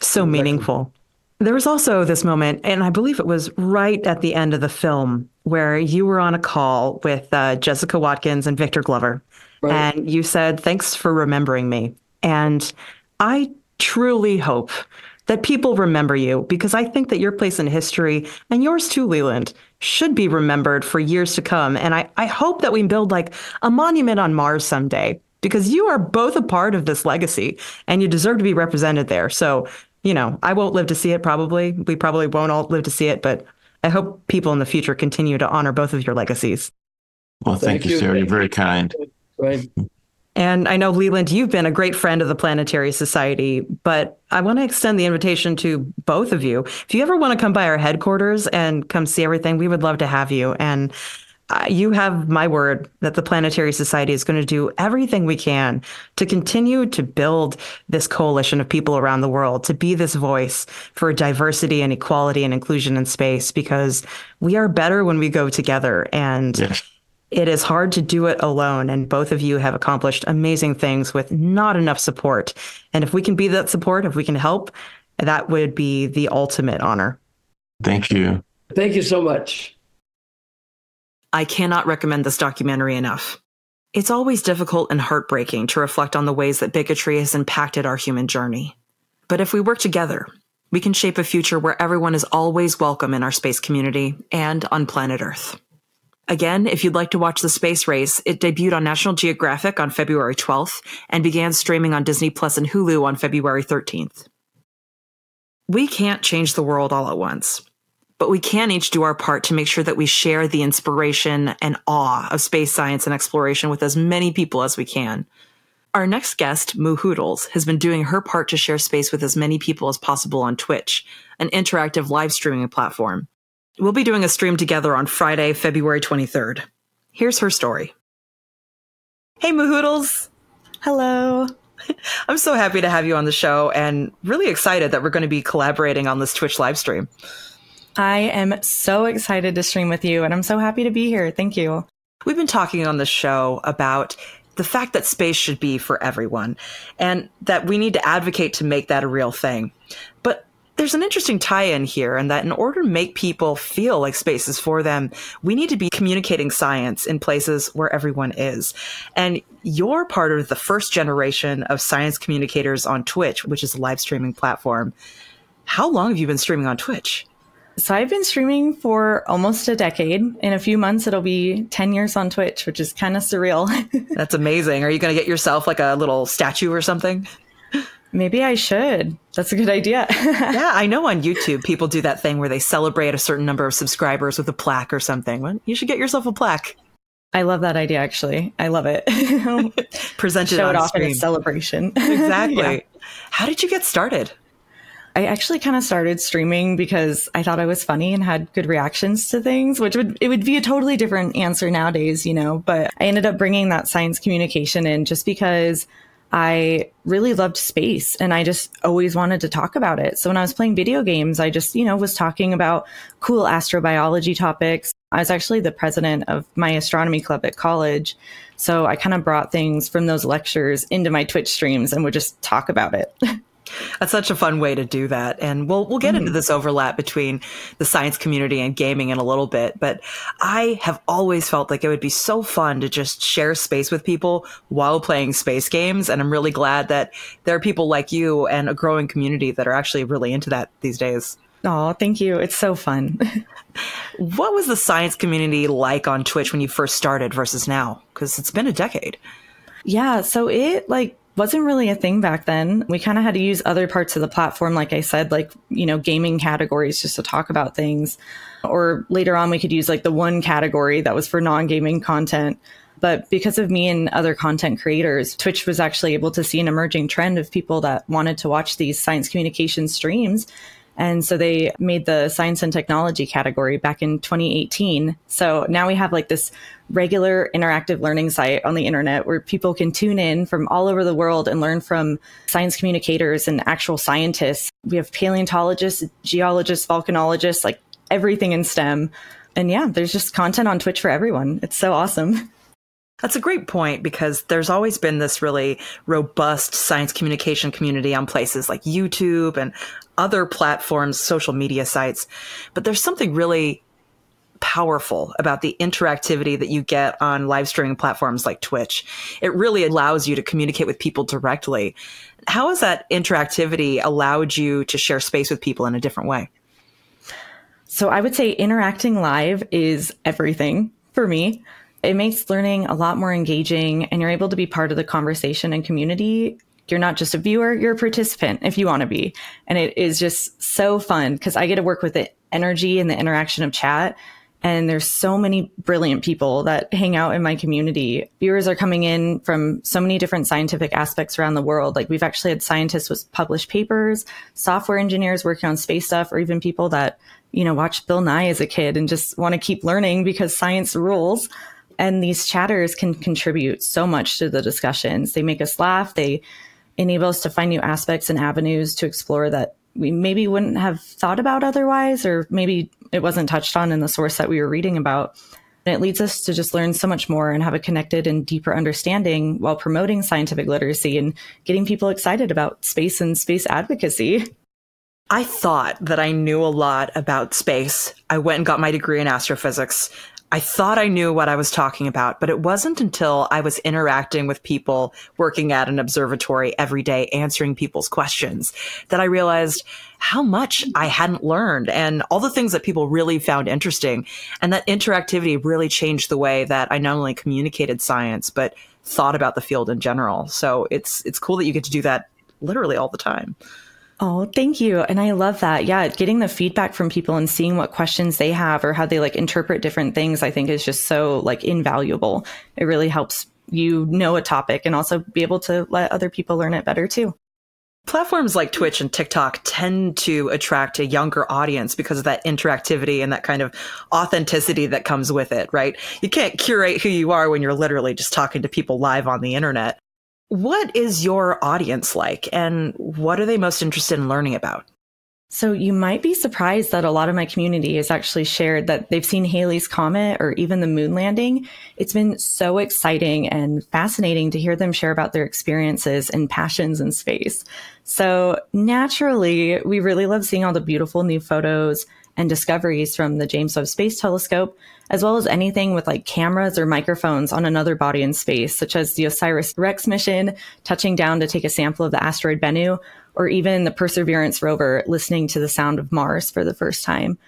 so exactly. meaningful. There was also this moment, and I believe it was right at the end of the film, where you were on a call with uh, Jessica Watkins and Victor Glover. Right. And you said, Thanks for remembering me. And I truly hope that people remember you because I think that your place in history and yours too, Leland, should be remembered for years to come. And I, I hope that we build like a monument on Mars someday because you are both a part of this legacy and you deserve to be represented there. So, you know, I won't live to see it probably. We probably won't all live to see it, but I hope people in the future continue to honor both of your legacies. Well, thank, thank you, Sarah. You're very kind. Right. And I know, Leland, you've been a great friend of the Planetary Society, but I want to extend the invitation to both of you. If you ever want to come by our headquarters and come see everything, we would love to have you. And uh, you have my word that the Planetary Society is going to do everything we can to continue to build this coalition of people around the world, to be this voice for diversity and equality and inclusion in space, because we are better when we go together. And yes it is hard to do it alone. And both of you have accomplished amazing things with not enough support. And if we can be that support, if we can help, that would be the ultimate honor. Thank you. Thank you so much. I cannot recommend this documentary enough. It's always difficult and heartbreaking to reflect on the ways that bigotry has impacted our human journey. But if we work together, we can shape a future where everyone is always welcome in our space community and on planet Earth. Again, if you'd like to watch the space race, it debuted on National Geographic on February 12th and began streaming on Disney Plus and Hulu on February 13th. We can't change the world all at once, but we can each do our part to make sure that we share the inspiration and awe of space science and exploration with as many people as we can. Our next guest, Moohoodles, has been doing her part to share space with as many people as possible on Twitch, an interactive live streaming platform. We'll be doing a stream together on Friday, February 23rd. Here's her story. Hey, Moohoodles. Hello. <laughs> I'm so happy to have you on the show and really excited that we're going to be collaborating on this Twitch live stream. I am so excited to stream with you and I'm so happy to be here. Thank you. We've been talking on the show about the fact that space should be for everyone and that we need to advocate to make that a real thing. But there's an interesting tie in here, and that in order to make people feel like space is for them, we need to be communicating science in places where everyone is. And you're part of the first generation of science communicators on Twitch, which is a live streaming platform. How long have you been streaming on Twitch? So I've been streaming for almost a decade. In a few months, it'll be 10 years on Twitch, which is kind of surreal. <laughs> That's amazing. Are you going to get yourself like a little statue or something? Maybe I should. That's a good idea. <laughs> yeah, I know on YouTube people do that thing where they celebrate a certain number of subscribers with a plaque or something. Well, you should get yourself a plaque. I love that idea. Actually, I love it. <laughs> Present it Show on it off screen. in a celebration. <laughs> Exactly. Yeah. How did you get started? I actually kind of started streaming because I thought I was funny and had good reactions to things, which would it would be a totally different answer nowadays, you know. But I ended up bringing that science communication in just because I really loved space and I just always wanted to talk about it. So when I was playing video games, I just, you know, was talking about cool astrobiology topics. I was actually the president of my astronomy club at college. So I kind of brought things from those lectures into my Twitch streams and would just talk about it. <laughs> That's such a fun way to do that. And we'll we'll get Mm-hmm. into this overlap between the science community and gaming in a little bit, but I have always felt like it would be so fun to just share space with people while playing space games and I'm really glad that there are people like you and a growing community that are actually really into that these days. Oh, thank you. It's so fun. <laughs> What was the science community like on Twitch when you first started versus now? Cuz it's been a decade. Yeah, so it like wasn't really a thing back then. We kind of had to use other parts of the platform, like I said, like, you know, gaming categories just to talk about things. Or later on, we could use like the one category that was for non gaming content. But because of me and other content creators, Twitch was actually able to see an emerging trend of people that wanted to watch these science communication streams. And so they made the science and technology category back in 2018. So now we have like this regular interactive learning site on the internet where people can tune in from all over the world and learn from science communicators and actual scientists. We have paleontologists, geologists, volcanologists, like everything in STEM. And yeah, there's just content on Twitch for everyone. It's so awesome. <laughs> That's a great point because there's always been this really robust science communication community on places like YouTube and other platforms, social media sites. But there's something really powerful about the interactivity that you get on live streaming platforms like Twitch. It really allows you to communicate with people directly. How has that interactivity allowed you to share space with people in a different way? So I would say interacting live is everything for me. It makes learning a lot more engaging and you're able to be part of the conversation and community. You're not just a viewer, you're a participant if you want to be. And it is just so fun because I get to work with the energy and the interaction of chat. And there's so many brilliant people that hang out in my community. Viewers are coming in from so many different scientific aspects around the world. Like we've actually had scientists with published papers, software engineers working on space stuff, or even people that, you know, watched Bill Nye as a kid and just want to keep learning because science rules. And these chatters can contribute so much to the discussions. They make us laugh. They enable us to find new aspects and avenues to explore that we maybe wouldn't have thought about otherwise, or maybe it wasn't touched on in the source that we were reading about. And it leads us to just learn so much more and have a connected and deeper understanding while promoting scientific literacy and getting people excited about space and space advocacy. I thought that I knew a lot about space. I went and got my degree in astrophysics. I thought I knew what I was talking about, but it wasn't until I was interacting with people working at an observatory every day, answering people's questions, that I realized how much I hadn't learned and all the things that people really found interesting. And that interactivity really changed the way that I not only communicated science, but thought about the field in general. So it's, it's cool that you get to do that literally all the time. Oh, thank you. And I love that. Yeah. Getting the feedback from people and seeing what questions they have or how they like interpret different things, I think is just so like invaluable. It really helps you know a topic and also be able to let other people learn it better too. Platforms like Twitch and TikTok tend to attract a younger audience because of that interactivity and that kind of authenticity that comes with it, right? You can't curate who you are when you're literally just talking to people live on the internet. What is your audience like and what are they most interested in learning about? So you might be surprised that a lot of my community has actually shared that they've seen Halley's Comet or even the moon landing. It's been so exciting and fascinating to hear them share about their experiences and passions in space. So naturally, we really love seeing all the beautiful new photos and discoveries from the James Webb Space Telescope, as well as anything with like cameras or microphones on another body in space, such as the OSIRIS REx mission touching down to take a sample of the asteroid Bennu, or even the Perseverance rover listening to the sound of Mars for the first time.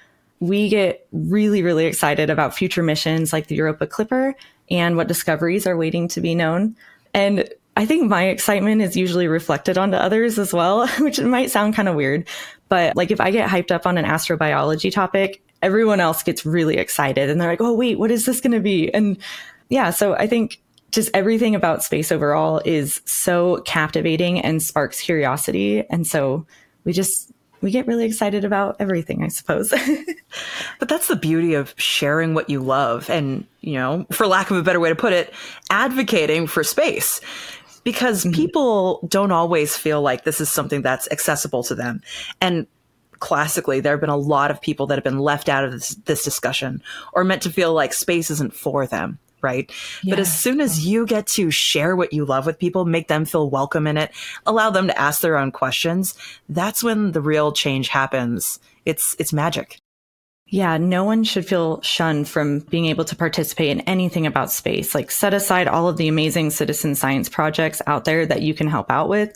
we get really, really excited about future missions like the Europa Clipper and what discoveries are waiting to be known. And I think my excitement is usually reflected onto others as well, <laughs> which might sound kind of weird. But like if I get hyped up on an astrobiology topic, everyone else gets really excited and they're like, oh, wait, what is this going to be? And yeah, so I think just everything about space overall is so captivating and sparks curiosity. And so we just, we get really excited about everything, I suppose. <laughs> but that's the beauty of sharing what you love and, you know, for lack of a better way to put it, advocating for space. Because mm-hmm. people don't always feel like this is something that's accessible to them. And classically, there have been a lot of people that have been left out of this, this discussion or meant to feel like space isn't for them right? Yeah. But as soon as you get to share what you love with people, make them feel welcome in it, allow them to ask their own questions, that's when the real change happens. It's it's magic. Yeah, no one should feel shunned from being able to participate in anything about space. Like set aside all of the amazing citizen science projects out there that you can help out with.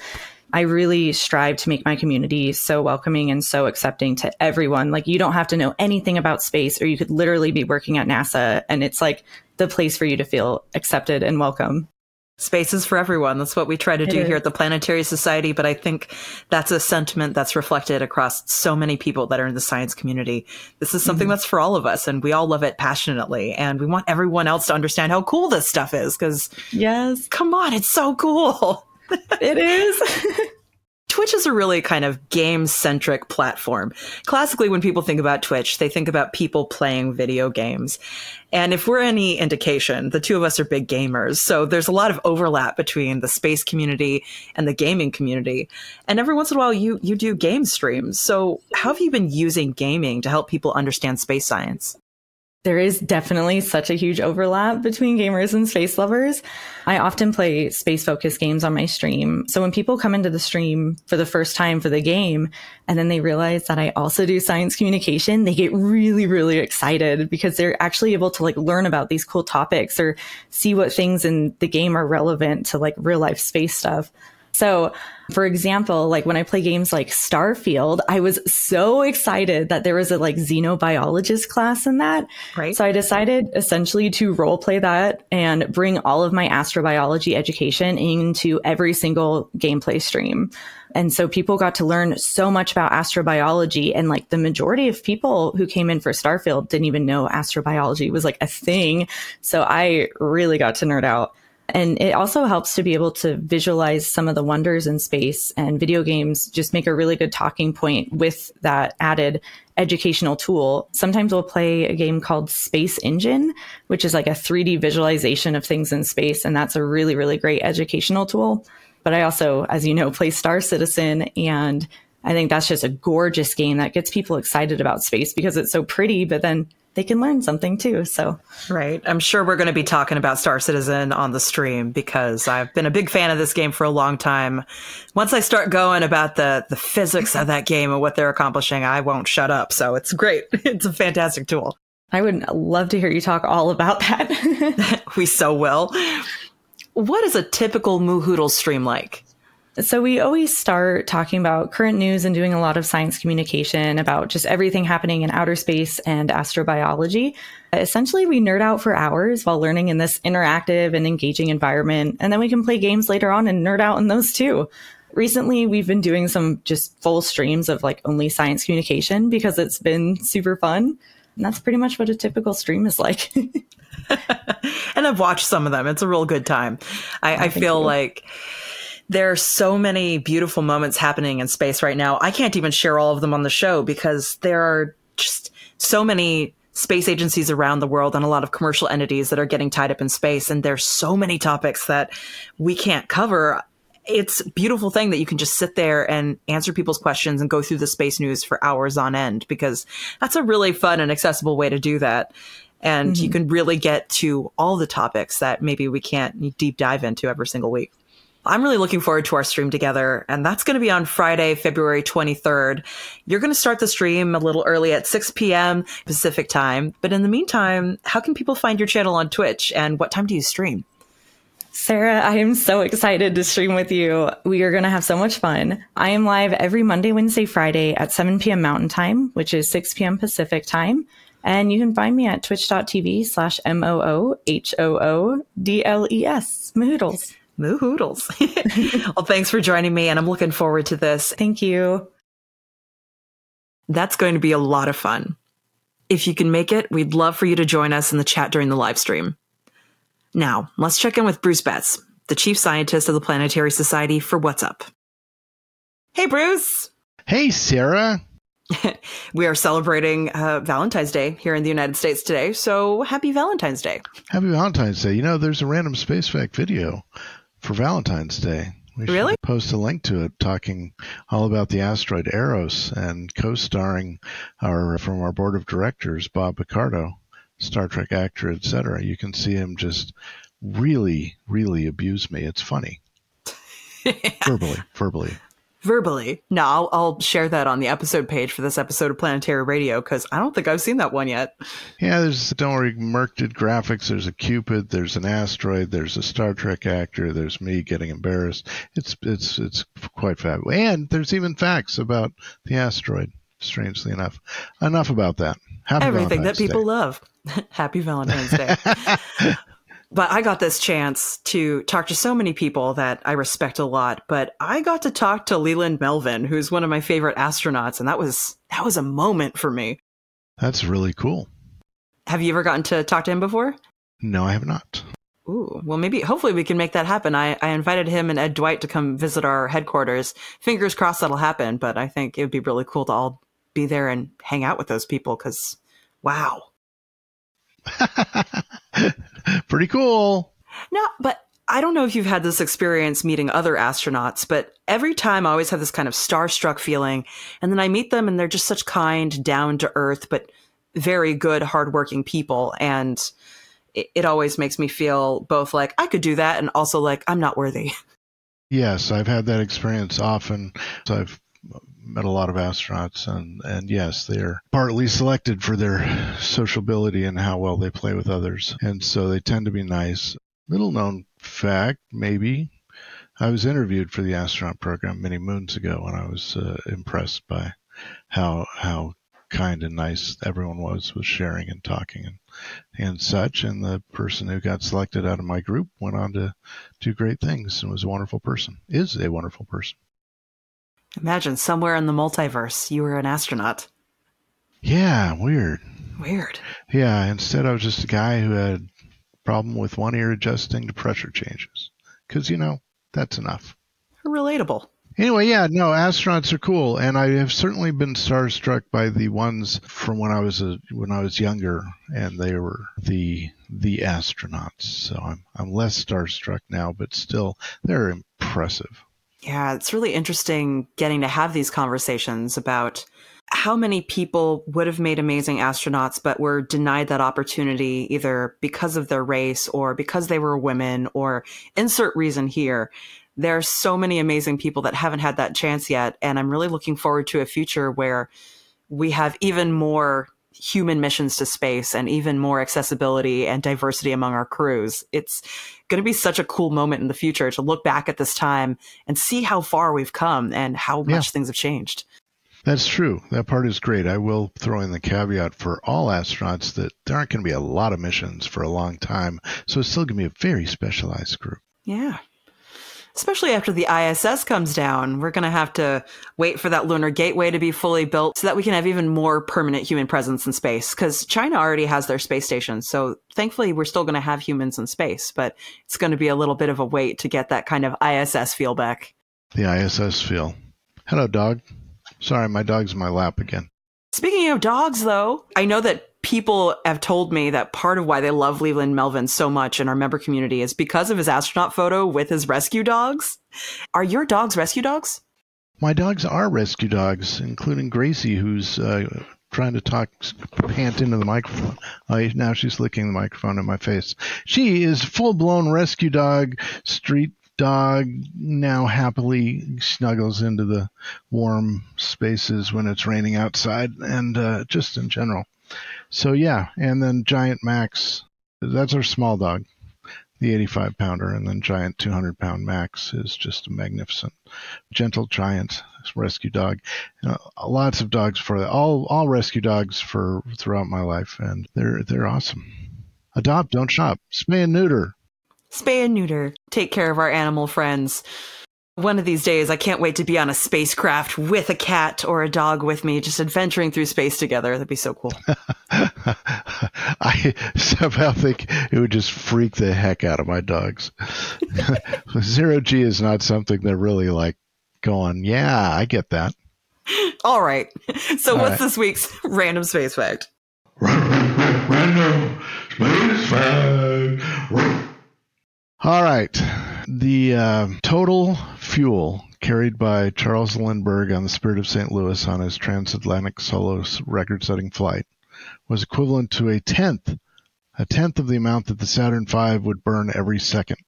I really strive to make my community so welcoming and so accepting to everyone. Like you don't have to know anything about space or you could literally be working at NASA and it's like the place for you to feel accepted and welcome. Spaces for everyone. That's what we try to do here at the Planetary Society. But I think that's a sentiment that's reflected across so many people that are in the science community. This is something mm-hmm. that's for all of us, and we all love it passionately. And we want everyone else to understand how cool this stuff is. Because, yes, come on, it's so cool. <laughs> it is. <laughs> Twitch is a really kind of game centric platform. Classically, when people think about Twitch, they think about people playing video games. And if we're any indication, the two of us are big gamers. So there's a lot of overlap between the space community and the gaming community. And every once in a while, you, you do game streams. So how have you been using gaming to help people understand space science? There is definitely such a huge overlap between gamers and space lovers. I often play space focused games on my stream. So when people come into the stream for the first time for the game and then they realize that I also do science communication, they get really, really excited because they're actually able to like learn about these cool topics or see what things in the game are relevant to like real life space stuff. So, for example, like when I play games like Starfield, I was so excited that there was a like xenobiologist class in that. Right. So I decided essentially to role play that and bring all of my astrobiology education into every single gameplay stream. And so people got to learn so much about astrobiology. And like the majority of people who came in for Starfield didn't even know astrobiology was like a thing. So I really got to nerd out. And it also helps to be able to visualize some of the wonders in space and video games just make a really good talking point with that added educational tool. Sometimes we'll play a game called Space Engine, which is like a 3D visualization of things in space. And that's a really, really great educational tool. But I also, as you know, play Star Citizen and I think that's just a gorgeous game that gets people excited about space because it's so pretty, but then they can learn something too. So, right. I'm sure we're going to be talking about Star Citizen on the stream because I've been a big fan of this game for a long time. Once I start going about the the physics of that game and what they're accomplishing, I won't shut up. So it's great. <laughs> It's a fantastic tool. I would love to hear you talk all about that. <laughs> <laughs> we so will. What is a typical Moohoodle stream like? So we always start talking about current news and doing a lot of science communication about just everything happening in outer space and astrobiology. Essentially, we nerd out for hours while learning in this interactive and engaging environment. And then we can play games later on and nerd out in those too. Recently, we've been doing some just full streams of like only science communication because it's been super fun. And that's pretty much what a typical stream is like. <laughs> <laughs> and I've watched some of them. It's a real good time. I, oh, I feel like there are so many beautiful moments happening in space right now. I can't even share all of them on the show because there are just so many space agencies around the world and a lot of commercial entities that are getting tied up in space. And there's so many topics that we can't cover. It's a beautiful thing that you can just sit there and answer people's questions and go through the space news for hours on end because that's a really fun and accessible way to do that. And mm-hmm. you can really get to all the topics that maybe we can't deep dive into every single week. I'm really looking forward to our stream together, and that's going to be on Friday, February 23rd. You're going to start the stream a little early at 6 p.m. Pacific time. But in the meantime, how can people find your channel on Twitch, and what time do you stream? Sarah, I am so excited to stream with you. We are going to have so much fun. I am live every Monday, Wednesday, Friday at 7 p.m. Mountain Time, which is 6 p.m. Pacific Time. And you can find me at twitch.tv slash M O O H O O D L E S. Moohoodles. Moohoodles. <laughs> <laughs> well, thanks for joining me, and I'm looking forward to this. Thank you. That's going to be a lot of fun. If you can make it, we'd love for you to join us in the chat during the live stream. Now, let's check in with Bruce Betts, the chief scientist of the Planetary Society, for What's Up. Hey, Bruce! Hey, Sarah! <laughs> we are celebrating uh, Valentine's Day here in the United States today, so happy Valentine's Day. Happy Valentine's Day. You know, there's a random space fact video for Valentine's Day. We really? post a link to it talking all about the asteroid Eros and co-starring our from our board of directors, Bob Picardo. Star Trek actor, etc. You can see him just really, really abuse me. It's funny. <laughs> verbally, verbally. Verbally. No, I'll, I'll, share that on the episode page for this episode of Planetary Radio because I don't think I've seen that one yet. Yeah, there's don't worry, Merc did graphics. There's a Cupid. There's an asteroid. There's a Star Trek actor. There's me getting embarrassed. It's it's it's quite fabulous. And there's even facts about the asteroid. Strangely enough, enough about that. Happy Everything Valentine's that people Day. love. <laughs> Happy Valentine's Day. <laughs> but I got this chance to talk to so many people that I respect a lot. But I got to talk to Leland Melvin, who's one of my favorite astronauts, and that was that was a moment for me. That's really cool. Have you ever gotten to talk to him before? No, I have not. Ooh, well, maybe, hopefully, we can make that happen. I, I invited him and Ed Dwight to come visit our headquarters. Fingers crossed that'll happen, but I think it would be really cool to all be there and hang out with those people because, wow. <laughs> Pretty cool. No, but I don't know if you've had this experience meeting other astronauts, but every time I always have this kind of starstruck feeling. And then I meet them and they're just such kind, down to earth, but very good, hardworking people. And it, it, always makes me feel both like I could do that and also like I'm not worthy. <laughs> Yes, I've had that experience often. I've met a lot of astronauts, and, and yes, they're partly selected for their sociability and how well they play with others. And so they tend to be nice. Little known fact, maybe. I was interviewed for the astronaut program many moons ago, and I was uh, impressed by how how kind and nice everyone was with sharing and talking and and such. And the person who got selected out of my group went on to do great things and was a wonderful person. Is a wonderful person. Imagine somewhere in the multiverse you were an astronaut. Yeah, weird. Weird. Yeah, instead I was just a guy who had problem with one ear adjusting to pressure changes. Cuz you know, that's enough. Relatable. Anyway, yeah, no, astronauts are cool, and I have certainly been starstruck by the ones from when I was a, when I was younger, and they were the the astronauts. So I'm I'm less starstruck now, but still, they're impressive. Yeah, it's really interesting getting to have these conversations about how many people would have made amazing astronauts but were denied that opportunity either because of their race or because they were women or insert reason here. There are so many amazing people that haven't had that chance yet. And I'm really looking forward to a future where we have even more human missions to space and even more accessibility and diversity among our crews. It's going to be such a cool moment in the future to look back at this time and see how far we've come and how much things have changed. That's true. That part is great. I will throw in the caveat for all astronauts that there aren't going to be a lot of missions for a long time. So it's still going to be a very specialized group. Yeah especially after the ISS comes down. We're going to have to wait for that lunar gateway to be fully built so that we can have even more permanent human presence in space because China already has their space station. So thankfully, we're still going to have humans in space, but it's going to be a little bit of a wait to get that kind of ISS feel back. The ISS feel. Hello, dog. Sorry, my dog's in my lap again. Speaking of dogs, though, I know that people have told me that part of why they love Leland Melvin so much in our member community is because of his astronaut photo with his rescue dogs. Are your dogs rescue dogs? My dogs are rescue dogs, including Gracie, who's uh, trying to talk, pant into the microphone. Uh, now she's licking the microphone in my face. She is full blown rescue dog, street dog now happily snuggles into the warm spaces when it's raining outside and uh, just in general so yeah, and then Giant Max, that's our small dog. the 85 pounder, and then giant 200 pound Max is just a magnificent, gentle giant rescue dog. You know, lots of dogs for all all rescue dogs for throughout my life, and they're they're awesome. Adopt, don't shop. Spay and neuter. Spay and neuter. Take care of our animal friends. One of these days, I can't wait to be on a spacecraft with a cat or a dog with me, just adventuring through space together. That'd be so cool. <laughs> I somehow think it would just freak the heck out of my dogs. <laughs> Zero G is not something they're really like going, yeah, I get that. All right. <laughs> So, All what's right. this week's random space fact? Random space fact. All right. The uh, total fuel carried by Charles Lindbergh on the Spirit of St. Louis on his transatlantic solo record setting flight was equivalent to a tenth, a tenth of the amount that the Saturn V would burn every second.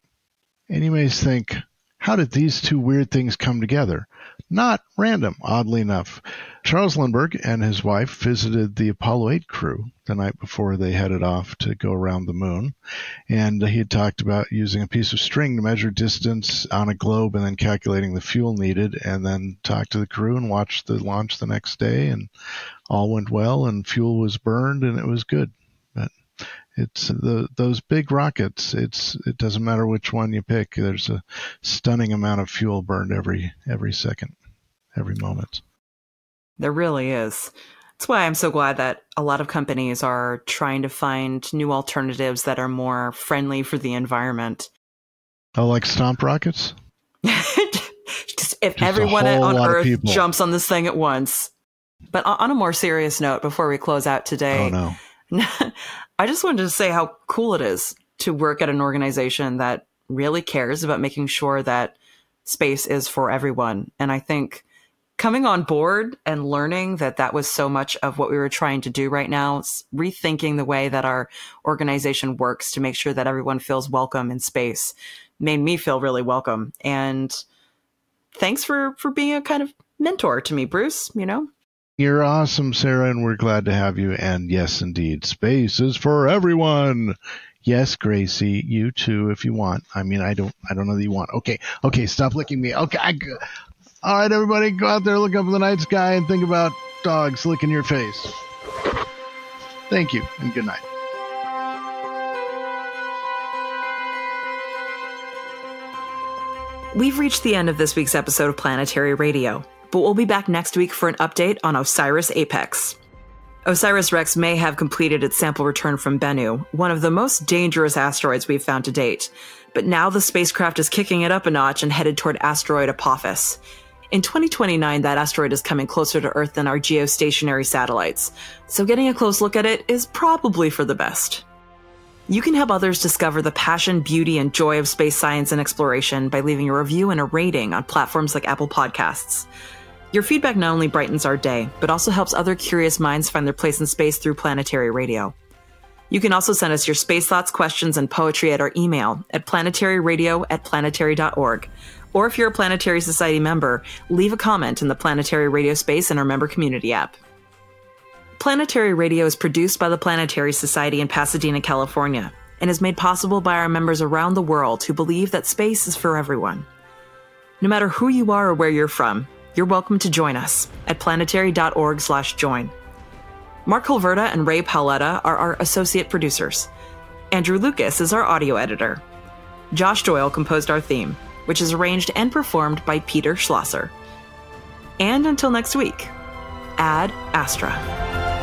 And you may think, how did these two weird things come together? Not random, oddly enough. Charles Lindbergh and his wife visited the Apollo 8 crew the night before they headed off to go around the moon. And he had talked about using a piece of string to measure distance on a globe and then calculating the fuel needed, and then talked to the crew and watched the launch the next day. And all went well, and fuel was burned, and it was good. It's the, those big rockets. It's it doesn't matter which one you pick. There's a stunning amount of fuel burned every every second, every moment. There really is. That's why I'm so glad that a lot of companies are trying to find new alternatives that are more friendly for the environment. Oh, like stomp rockets? <laughs> Just if Just everyone on Earth jumps on this thing at once. But on a more serious note, before we close out today, oh, no. <laughs> I just wanted to say how cool it is to work at an organization that really cares about making sure that space is for everyone. And I think coming on board and learning that that was so much of what we were trying to do right now, rethinking the way that our organization works to make sure that everyone feels welcome in space made me feel really welcome. And thanks for, for being a kind of mentor to me, Bruce, you know? You're awesome, Sarah, and we're glad to have you. And yes, indeed, space is for everyone. Yes, Gracie, you too, if you want. I mean, I don't, I don't know that you want. Okay, okay, stop licking me. Okay, I, all right, everybody, go out there, look up in the night sky, and think about dogs licking your face. Thank you, and good night. We've reached the end of this week's episode of Planetary Radio but we'll be back next week for an update on OSIRIS Apex. OSIRIS REx may have completed its sample return from Bennu, one of the most dangerous asteroids we've found to date, but now the spacecraft is kicking it up a notch and headed toward asteroid Apophis. In 2029, that asteroid is coming closer to Earth than our geostationary satellites, so getting a close look at it is probably for the best. You can help others discover the passion, beauty, and joy of space science and exploration by leaving a review and a rating on platforms like Apple Podcasts. Your feedback not only brightens our day, but also helps other curious minds find their place in space through planetary radio. You can also send us your space thoughts, questions, and poetry at our email at planetaryradio at planetary.org. Or if you're a Planetary Society member, leave a comment in the Planetary Radio space in our member community app. Planetary Radio is produced by the Planetary Society in Pasadena, California, and is made possible by our members around the world who believe that space is for everyone. No matter who you are or where you're from, you're welcome to join us at planetary.org/join. Mark Hilverda and Ray Paoletta are our associate producers. Andrew Lucas is our audio editor. Josh Doyle composed our theme, which is arranged and performed by Peter Schlosser. And until next week, Ad Astra.